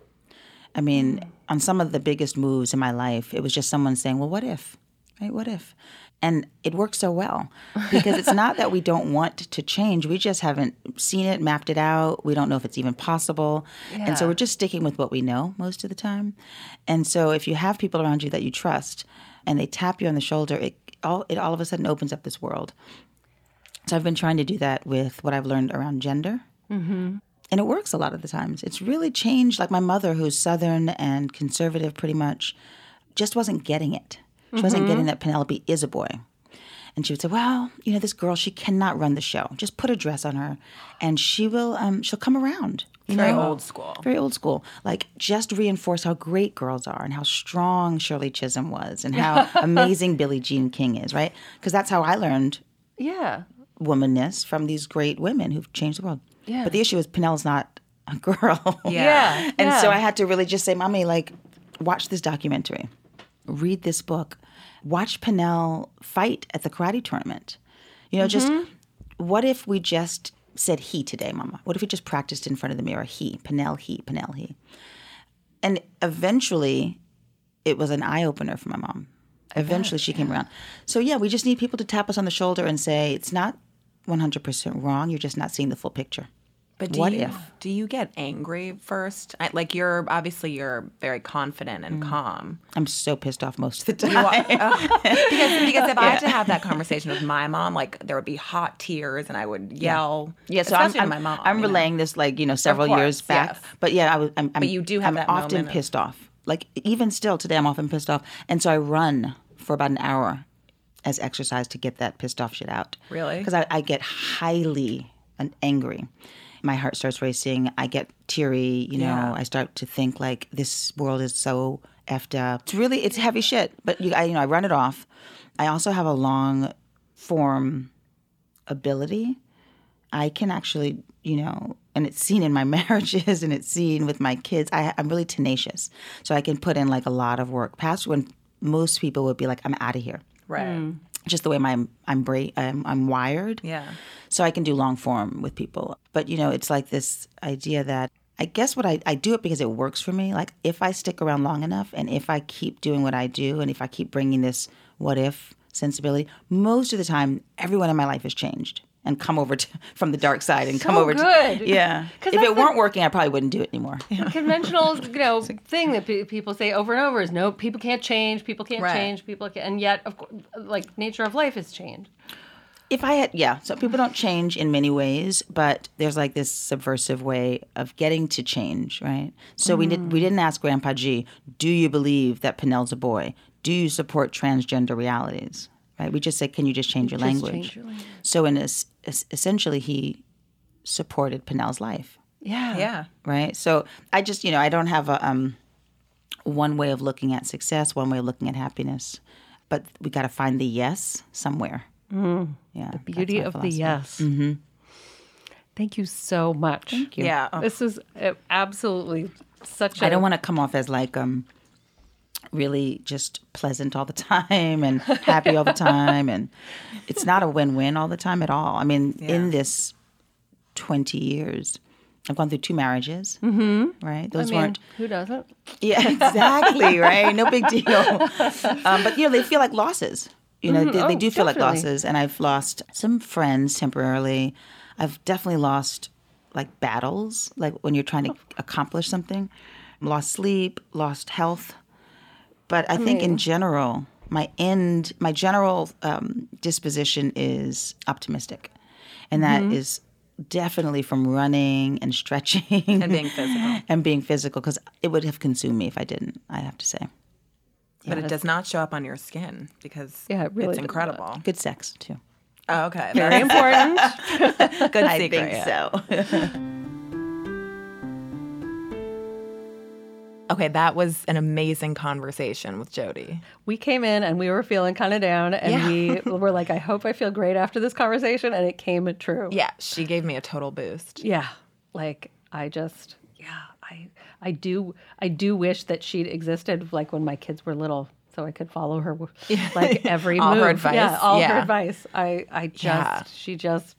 I mean, on some of the biggest moves in my life, it was just someone saying, "Well, what if?" Right? What if? And it works so well because it's not that we don't want to change. We just haven't seen it, mapped it out. We don't know if it's even possible. And so we're just sticking with what we know most of the time. And so if you have people around you that you trust and they tap you on the shoulder, it all it all of a sudden opens up this world. So I've been trying to do that with what I've learned around gender. Mm-hmm. And it works a lot of the times. It's really changed. Like my mother, who's Southern and conservative pretty much, just wasn't getting it. She wasn't getting that Penelope is a boy. And she would say, "Well, you know, this girl, she cannot run the show. Just put a dress on her, and she will. Um, she'll come around. You Very know? old school. Very old school. Like just reinforce how great girls are and how strong Shirley Chisholm was and how amazing Billie Jean King is. Right? Because that's how I learned Yeah. womanness from these great women who've changed the world. Yeah. But the issue is Penel's not a girl. Yeah. And so. I had to really just say, Mommy, like, watch this documentary, read this book, watch Penel fight at the karate tournament. You know, just mm-hmm. what if we just said he today, Mama? What if we just practiced in front of the mirror? He, Penel, he, Penel, he. And eventually, it was an eye opener for my mom. Eventually, she came around. So, yeah, we just need people to tap us on the shoulder and say, it's not 100% wrong. You're just not seeing the full picture. But do What you, if? Do you get angry first? I, like you're obviously you're very confident and mm. calm. I'm so pissed off most of the time. Oh. because because if I had to have that conversation with my mom, like there would be hot tears and I would yell. Yeah, so I'm, I'm, my mom. I'm you know. relaying this like you know several course, years back. yes. But yeah, I was. I'm, I'm, But you do have I'm that often moment of- pissed off. Like even still today, I'm often pissed off, and so I run for about an hour as exercise to get that pissed off shit out. Really? Because I, I get highly angry. my heart starts racing. I get teary. You know, Yeah. I start to think like this world is so effed up. It's really it's heavy shit. But you, I, you know, I run it off. I also have a long form ability. I can actually, you know, and it's seen in my marriages and it's seen with my kids. I, I'm really tenacious, so I can put in like a lot of work. Past when most people would be like, "I'm out of here," Right. Mm. just the way my I'm bra- I'm, I'm wired. Yeah. So I can do long form with people. But you know, it's like this idea that I guess what I, I do it because it works for me. Like if I stick around long enough and if I keep doing what I do and if I keep bringing this what if sensibility, most of the time everyone in my life has changed and come over to, from the dark side and come So over good. to yeah. If it the- weren't working, I probably wouldn't do it anymore. conventional, you know, thing that pe- people say over and over is no, people can't change, people can't Right. change, people can't, and yet, of course, like nature of life has changed. if I had, yeah, so people don't change in many ways, but there's like this subversive way of getting to change, right? So we did we mm. didn't ask Grandpa G, do you believe that Penel's a boy? Do you support transgender realities? Right? We just said, can you just change your Just language? change your language. So in es- es- essentially, he supported Penel's life, Yeah. Yeah. right? So I just, you know, I don't have a um, one way of looking at success, one way of looking at happiness, but we got to find the yes somewhere. Mm. Yeah, the Beauty of the yes. Mm-hmm. Thank you so much. Thank you. Yeah. This is uh, absolutely such a I don't want to come off as like um really just pleasant all the time and happy all the time and it's not a win-win all the time at all. I mean, in this 20 years, I've gone through two marriages. Mm-hmm. Right? Those I mean, weren't who doesn't? Yeah, exactly, right? No big deal. Um, but you know, they feel like losses. You know, they, they Oh, do feel like losses. And I've lost some friends temporarily. I've definitely lost like battles, like when you're trying to accomplish something. Lost sleep, lost health. But I think in general, my end, my general um, disposition is optimistic, and that is definitely from running and stretching And being physical. and being physical because it would have consumed me if I didn't. I have to say, But it does not show up on your skin because Yeah, it really it's does incredible. good sex too. Oh, okay. Very important. good secret. I think so. Okay, that was an amazing conversation with Jodie. we came in and we were feeling kind of down, and we were like, I hope I feel great after this conversation. And it came true. Yeah, she gave me a total boost. Yeah. Like, I just, yeah, I, I do, I do wish that she'd existed like when my kids were little. So I could follow her, like every All her move. advice, Yeah, all her advice. I, I just, Yeah. she just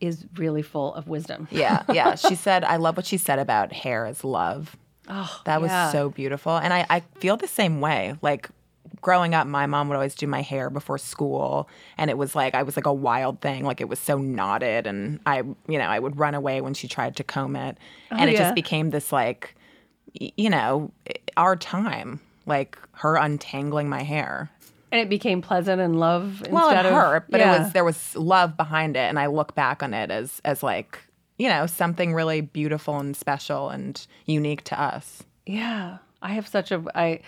is really full of wisdom. Yeah, yeah. She said, I love what she said about hair is love. Oh, That was yeah. so beautiful. And I, I feel the same way. Like growing up, my mom would always do my hair before school. And it was like, I was like a wild thing. Like it was so knotted. And I, you know, I would run away when she tried to comb it. Oh, and it yeah. just became this like, you know, our time, like her untangling my hair. And it became pleasant and love instead Well, it of hurt, but yeah. it was there was love behind it, and I look back on it as as like you know something really beautiful and special and unique to us. Yeah, I have such a I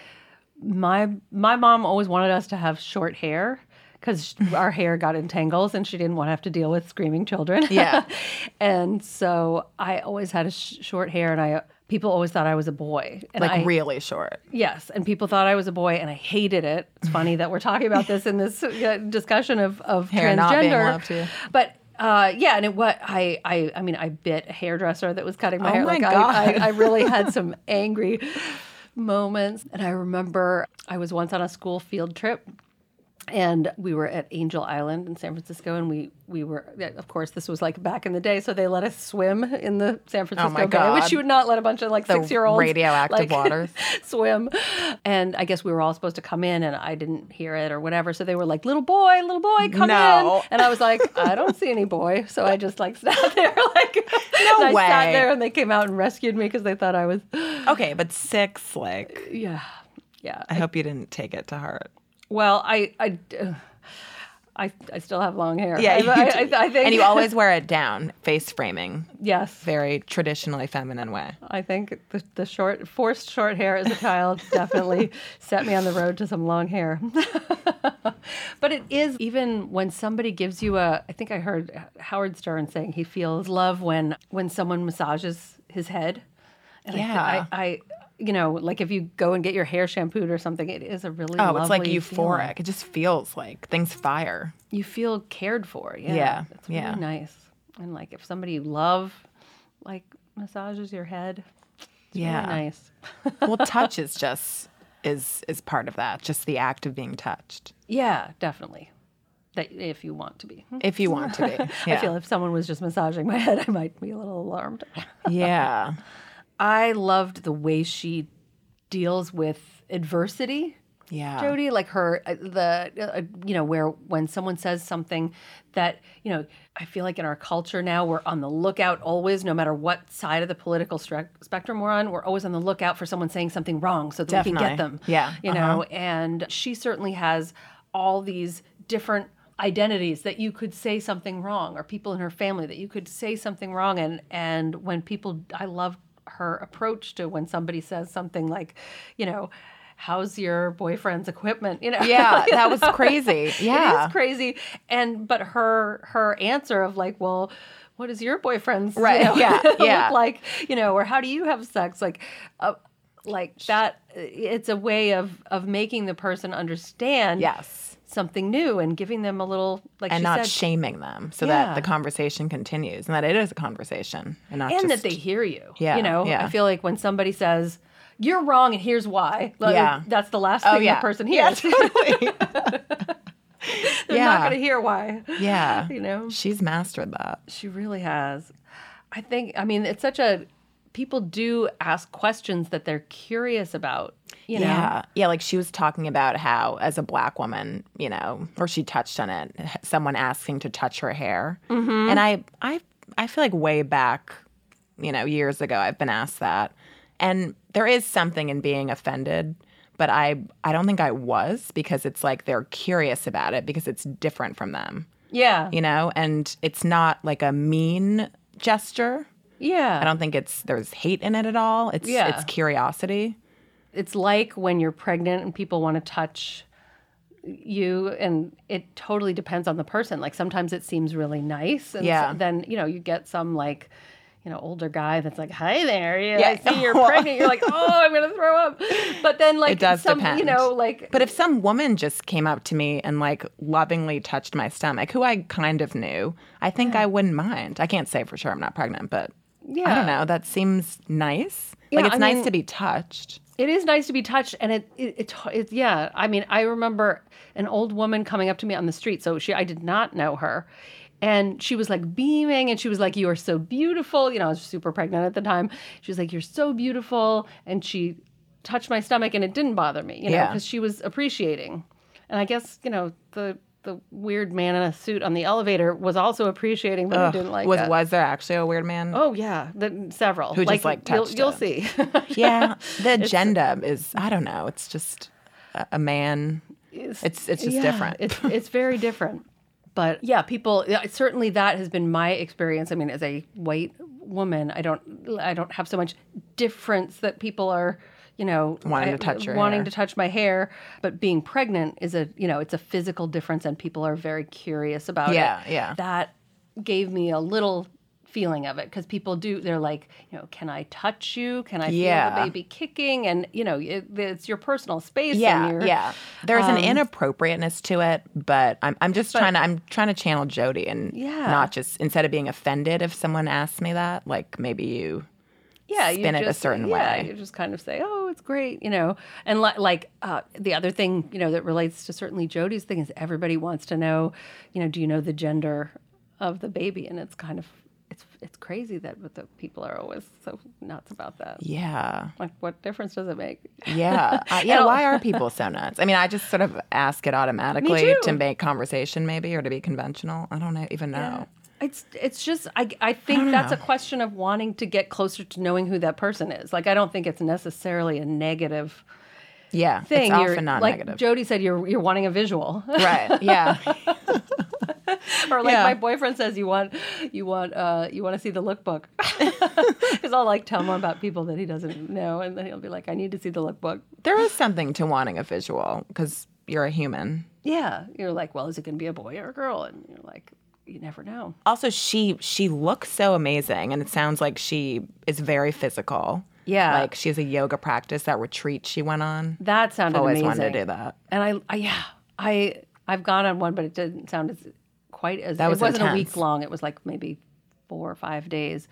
my my mom always wanted us to have short hair because our hair got in tangles and she didn't want to have to deal with screaming children. Yeah. and so I always had a sh- short hair, and I people always thought I was a boy. And Like I, really short. Yes, and people thought I was a boy, and I hated it. It's funny that we're talking about this in this uh, discussion of of Hair transgender. not being loved. But uh, yeah, and it what I I I mean, I bit a hairdresser that was cutting my Oh hair. my like I, God. I I really had some angry moments, and I remember I was once on a school field trip. And we were at Angel Island in San Francisco, and we we were, of course, this was like back in the day, so they let us swim in the San oh Francisco Oh my Bay, which God. you would not let a bunch of like six year olds radioactive waters. swim. And I guess we were all supposed to come in and I didn't hear it or whatever. So they were like, little boy, little boy, come No. in. And I was like, I don't see any boy. So I just like sat there like No and I way. sat there and they came out and rescued me because they thought I was Okay, but six, like yeah. Yeah. I hope you didn't take it to heart. Well, I I uh, I, I still have long hair. Yeah, I, you I, do. I, I think. and you always wear it down, face framing, yes. very traditionally feminine way. I think the, the short, forced short hair as a child definitely set me on the road to some long hair. but it is even when somebody gives you a. I think I heard Howard Stern saying he feels love when when someone massages his head. And Yeah. I, I, you know, like if you go and get your hair shampooed or something, it is a really Oh, it's like euphoric. feeling. It just feels like things fire. You feel cared for. Yeah, Yeah, it's really yeah. nice. And like if somebody you love, like massages your head, it's Yeah. really nice. well, touch is just is is part of that. Just the act of being touched, Yeah, definitely. That if you want to be. if you want to be. Yeah. I feel if someone was just massaging my head, I might be a little alarmed. yeah. I loved the way she deals with adversity. Yeah. Jodie, like her, uh, the, uh, you know, where when someone says something that, you know, I feel like in our culture now, we're on the lookout always, no matter what side of the political stre- spectrum we're on, we're always on the lookout for someone saying something wrong so that we can get them. Yeah. You know, and she certainly has all these different identities that you could say something wrong or people in her family that you could say something wrong and and when people I love her approach to when somebody says something like you know how's your boyfriend's equipment you know Yeah, that was crazy. Yeah. is crazy and but her her answer of like well what is your boyfriend's you Right, know, yeah, look yeah. like you know or how do you have sex like uh, like that it's a way of of making the person understand Yes. Something new and giving them a little like And not said shaming them so Yeah. that the conversation continues and that it is a conversation and not and just that they hear you Yeah, you know yeah. i feel like when somebody says you're wrong and here's why like, Yeah. that's the last Oh, thing yeah. the person Yeah, hears they're Yeah. not going to hear why Yeah. you know She's mastered that. She really has. I think, I mean, it's such a, people do ask questions that they're curious about, you know? Yeah. Yeah. Like she was talking about how, as a black woman, you know, or she touched on it, someone asking to touch her hair. Mm-hmm. And I, I, I feel like way back, you know, years ago, I've been asked that. And there is something in being offended, but I, I don't think I was because it's like they're curious about it because it's different from them, Yeah. you know, and it's not like a mean gesture. Yeah. I don't think it's there's hate in it at all. It's Yeah. it's curiosity. it's like when you're pregnant and people want to touch you and it totally depends on the person like sometimes it seems really nice and Yeah. so then you know you get some like you know older guy that's like hi there yeah, Yeah. i see you're pregnant you're like oh i'm gonna throw up but then like It does some you know like But if some woman just came up to me and like lovingly touched my stomach, who I kind of knew, I think I wouldn't mind. I can't say for sure I'm not pregnant, but I don't know. That seems nice. Yeah, like it's I nice mean- to be touched. It is nice to be touched, and it, it, it, it, yeah. I mean, I remember an old woman coming up to me on the street. So she, I did not know her, and she was like beaming, and she was like, "You are so beautiful." You know, I was super pregnant at the time. She was like, "You're so beautiful," and she touched my stomach, and it didn't bother me, you know, Yeah. because she was appreciating. And I guess you know the the weird man in a suit on the elevator was also appreciating, but I didn't like was it. was there actually a weird man? Oh yeah, the, several. Who just, like, you'll, you'll see. yeah. The agenda is I don't know. It's just a, a man. It's it's just Yeah, different. It's it's very different. But yeah, people certainly that has been my experience. I mean, as a white woman, I don't I don't have so much difference that people are, you know, Wanting to touch wanting hair. to touch my hair. But being pregnant is a you know it's a physical difference, and people are very curious about it. Yeah, yeah. That gave me a little feeling of it because people do they're like you know can i touch you can i feel the baby kicking and you know it, it's your personal space yeah, yeah. There's um, an inappropriateness to it, but I'm I'm just trying to I'm trying to channel Jodie and Yeah. not just instead of being offended if someone asks me that, like maybe you yeah, you spin it a just- certain yeah, way. You just kind of say, "Oh, it's great," you know. And li- like uh, the other thing, you know, that relates to certainly Jodie's thing is everybody wants to know, you know, do you know the gender of the baby? And it's kind of it's it's crazy that but the people are always so nuts about that. Yeah. Like, what difference does it make? Yeah. Uh, yeah. Why are people so nuts? I mean, I just sort of ask it automatically to make conversation, maybe, or to be conventional. I don't know, even know. It's it's just I I think that's a question of wanting to get closer to knowing who that person is. Like I don't think it's necessarily a negative Yeah, it's thing. often you're not like negative. Jodie said, you're you're wanting a visual, right. Yeah. or like Yeah. my boyfriend says, you want you want uh you want to see the lookbook, because I'll like tell him about people that he doesn't know, and then he'll be like, I need to see the lookbook. there is something to wanting a visual because you're a human. Yeah, you're like, well, is it going to be a boy or a girl? And you're like, you never know. Also, she she looks so amazing, and it sounds like she is very physical. Yeah. like she has a yoga practice that retreat she went on. That sounded Always amazing. wanted to do that. And I, I, yeah, I, I've gone on one, but it didn't sound as quite as. That was it wasn't a intense. week long. It was like maybe four or five days.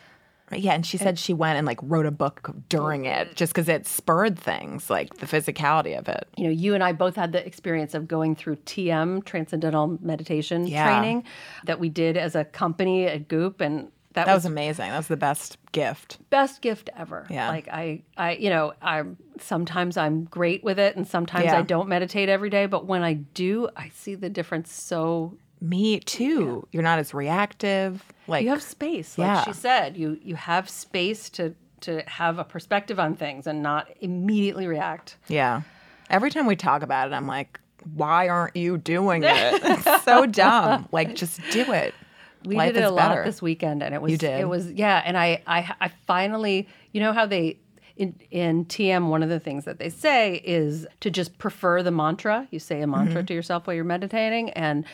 Yeah, and she said she went and like wrote a book during it mm-hmm. just because it spurred things like the physicality of it. You know, you and I both had the experience of going through TM Transcendental Meditation Yeah. training that we did as a company at Goop, and that, That was was amazing. That was the best gift. best gift ever. Yeah. Like I, I, you know, I'm sometimes I'm great with it, and sometimes Yeah. I don't meditate every day. But when I do, I see the difference so Me too. You're not as reactive. Like you have space like Yeah. she said you you have space to to have a perspective on things and not immediately react Yeah. Every time we talk about it, I'm like, why aren't you doing it? It's so dumb. Like, just do it. we Life did it a lot this weekend and it was you did? it was yeah and I, I i finally you know how they in, in TM, one of the things that they say is to just prefer the mantra. You say a mantra Mm-hmm. to yourself while you're meditating, and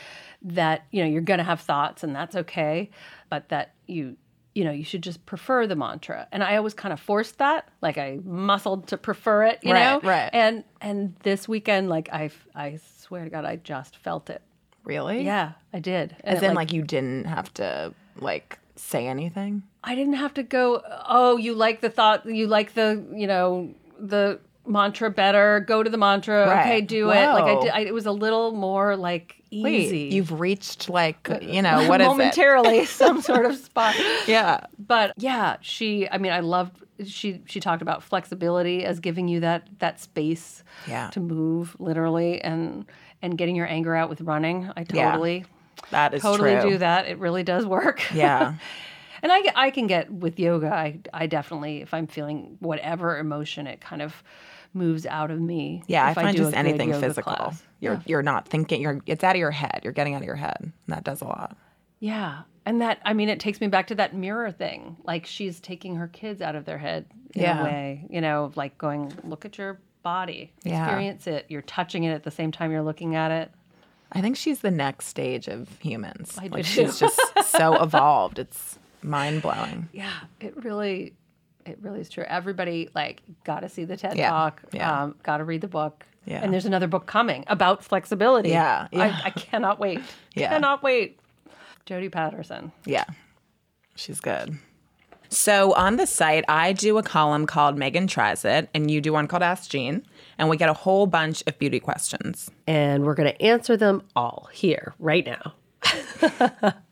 that you know you're going to have thoughts, and that's okay, but that you you know you should just prefer the mantra. And I always kind of forced that, like I muscled to prefer it, you Right, know. right. And and this weekend, like I I swear to God, I just felt it. Really? Yeah, I did. And As in, like, you didn't have to like say anything. I didn't have to go, oh, you like the thought, you like the, you know, the mantra better, go to the mantra, Right. okay, do it. Like I did, I, it was a little more like easy. Wait, you've reached like uh, you know what is it? momentarily some sort of spot. Yeah. But yeah, she, I mean, I loved, she, she talked about flexibility as giving you that, that space Yeah. to move literally and, and getting your anger out with running. I Yeah. totally, That is totally true. do that. It really does work. Yeah. And I, I can get with yoga. I, I definitely, if I'm feeling whatever emotion, it kind of moves out of me. Yeah, if I find do just anything physical. class. You're you're not thinking. You're it's out of your head. You're getting out of your head. And that does a lot. Yeah. And that, I mean, it takes me back to that mirror thing. Like she's taking her kids out of their head in Yeah. a way, you know, of like going, look at your body, Yeah. experience it. You're touching it at the same time you're looking at it. I think she's the next stage of humans. I like she's just so evolved. It's mind blowing. Yeah. It really, it really is true. Everybody, like, got to see the TED Yeah. Talk, Yeah. um, got to read the book. Yeah. And there's another book coming about flexibility. Yeah, yeah. I, I cannot wait. Yeah. Cannot wait. Jodie Patterson. Yeah, she's good. So on the site, I do a column called Megan Tries It, and you do one called Ask Jean, and we get a whole bunch of beauty questions. And we're going to answer them all here, right now.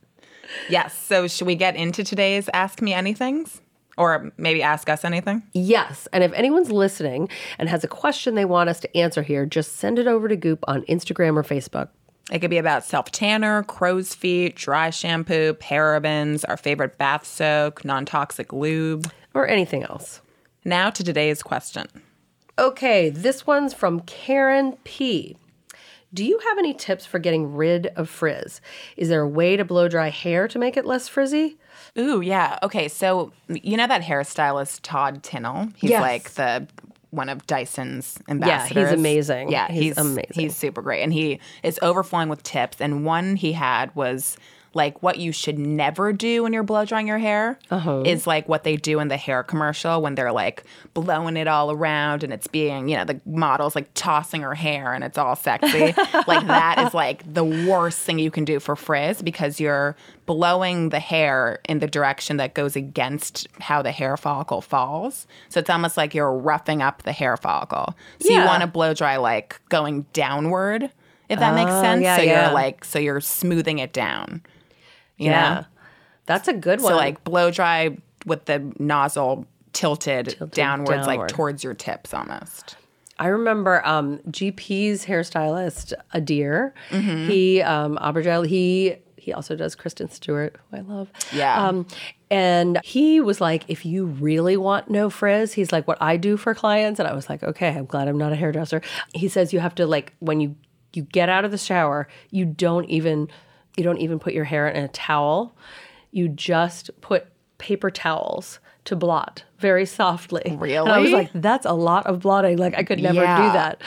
Yes. So should we get into today's Ask Me Anythings, or maybe Ask Us Anything? Yes. And if anyone's listening and has a question they want us to answer here, just send it over to Goop on Instagram or Facebook. It could be about self tanner, crow's feet, dry shampoo, parabens, our favorite bath soak, non toxic lube. Or anything else. Now to today's question. Okay, this one's from Karen P. Do you have any tips for getting rid of frizz? Is there a way to blow dry hair to make it less frizzy? Ooh, yeah. Okay, so you know that hairstylist Todd Tinnell? He's Yes. like the one of Dyson's ambassadors. Yeah, he's amazing. Yeah, He's he's, amazing. He's super great, and he is overflowing with tips. And one he had was like what you should never do when you're blow drying your hair Uh-huh. is like what they do in the hair commercial when they're like blowing it all around and it's being, you know, the model's like tossing her hair and it's all sexy. like that is like the worst thing you can do for frizz because you're blowing the hair in the direction that goes against how the hair follicle falls. So it's almost like you're roughing up the hair follicle. So you want to blow dry like going downward, if that makes sense. yeah, so yeah. you're like so you're smoothing it down. Yeah. know? That's a good one. So like blow dry with the nozzle tilted, downwards, like towards your tips almost. I remember um, GP's hairstylist, Adir. Mm-hmm. He, um, Abergel, he He also does Kristen Stewart, who I love. Yeah. Um, and he was like, if you really want no frizz, he's like, what I do for clients. And I was like, okay, I'm glad I'm not a hairdresser. He says you have to like when you you get out of the shower, you don't even you don't even put your hair in a towel. You just put paper towels to blot very softly. And I was like, that's a lot of blotting. Like I could never Yeah. do that.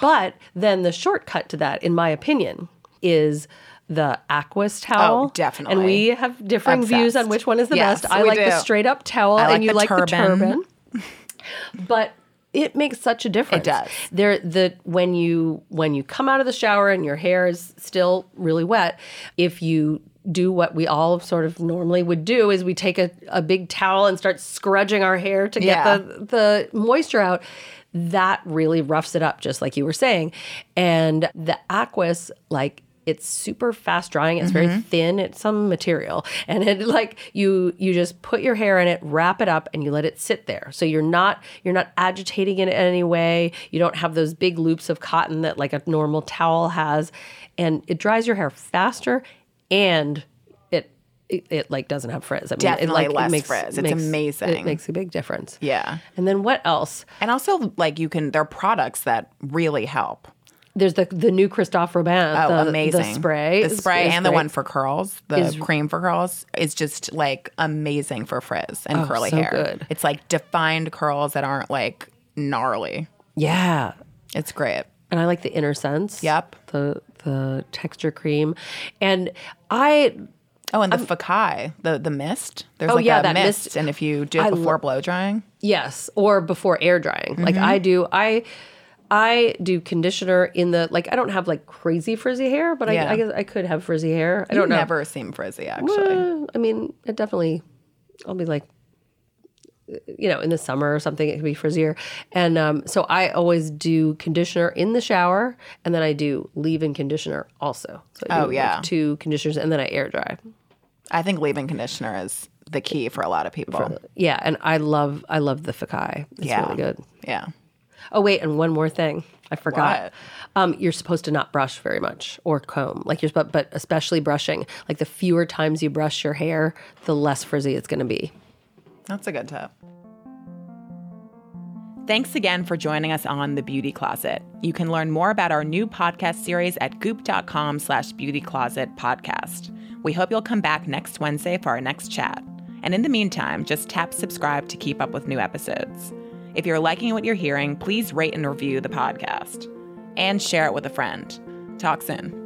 But then the shortcut to that, in my opinion, is the Aquis towel. Oh, definitely. And we have differing views on which one is the Yes, best. I like the straight up towel, like and you the like the turban. turban. but it makes such a difference. It does. There the when you when you come out of the shower and your hair is still really wet, if you do what we all sort of normally would do is we take a, a big towel and start scrudging our hair to get Yeah. the the moisture out. That really roughs it up, just like you were saying. And the Aquis, like it's super fast drying. It's very mm-hmm. thin. It's some material, and it like you you just put your hair in it, wrap it up, and you let it sit there. So you're not you're not agitating it in any way. You don't have those big loops of cotton that like a normal towel has, and it dries your hair faster, and it it, it like doesn't have frizz. I mean, Definitely it, like, less it makes, frizz. It's makes- amazing. It makes a big difference. Yeah. And then what else? And also, like, you can, there are products that really help. There's the the new Christophe Robin. Oh, the, amazing. The spray. The spray is and the great. one for curls, the cream for curls, is just like amazing for frizz and curly Oh, so hair. good. It's like defined curls that aren't like gnarly. Yeah. It's great. and I like the Innersense. Yep. The the texture cream, and I Oh, and the Fekkai, the the mist. There's Oh, like yeah, a that mist, mist. and if you do I it before lo- blow drying, yes, or before air drying, like Mm-hmm. I do. I I do conditioner in the like. I don't have like crazy frizzy hair, but Yeah. I, I guess I could have frizzy hair. I you don't know. never seem frizzy actually. Uh, I mean, it definitely. I'll be like, you know, in the summer or something, it can be frizzier. And um, so I always do conditioner in the shower, and then I do leave-in conditioner also. So I do, Oh, yeah. like, two conditioners, and then I air dry. I think leave-in conditioner is the key for a lot of people. Yeah, and I love I love the Fekkai. It's Yeah. really good. yeah. Oh wait, and one more thing. I forgot. Um, you're supposed to not brush very much or comb. Like you're but but especially brushing. Like the fewer times you brush your hair, the less frizzy it's gonna be. That's a good tip. Thanks again for joining us on The Beauty Closet. You can learn more about our new podcast series at goop.com slash beauty closet podcast. We hope you'll come back next Wednesday for our next chat. And in the meantime, just tap subscribe to keep up with new episodes. If you're liking what you're hearing, please rate and review the podcast and share it with a friend. Talk soon.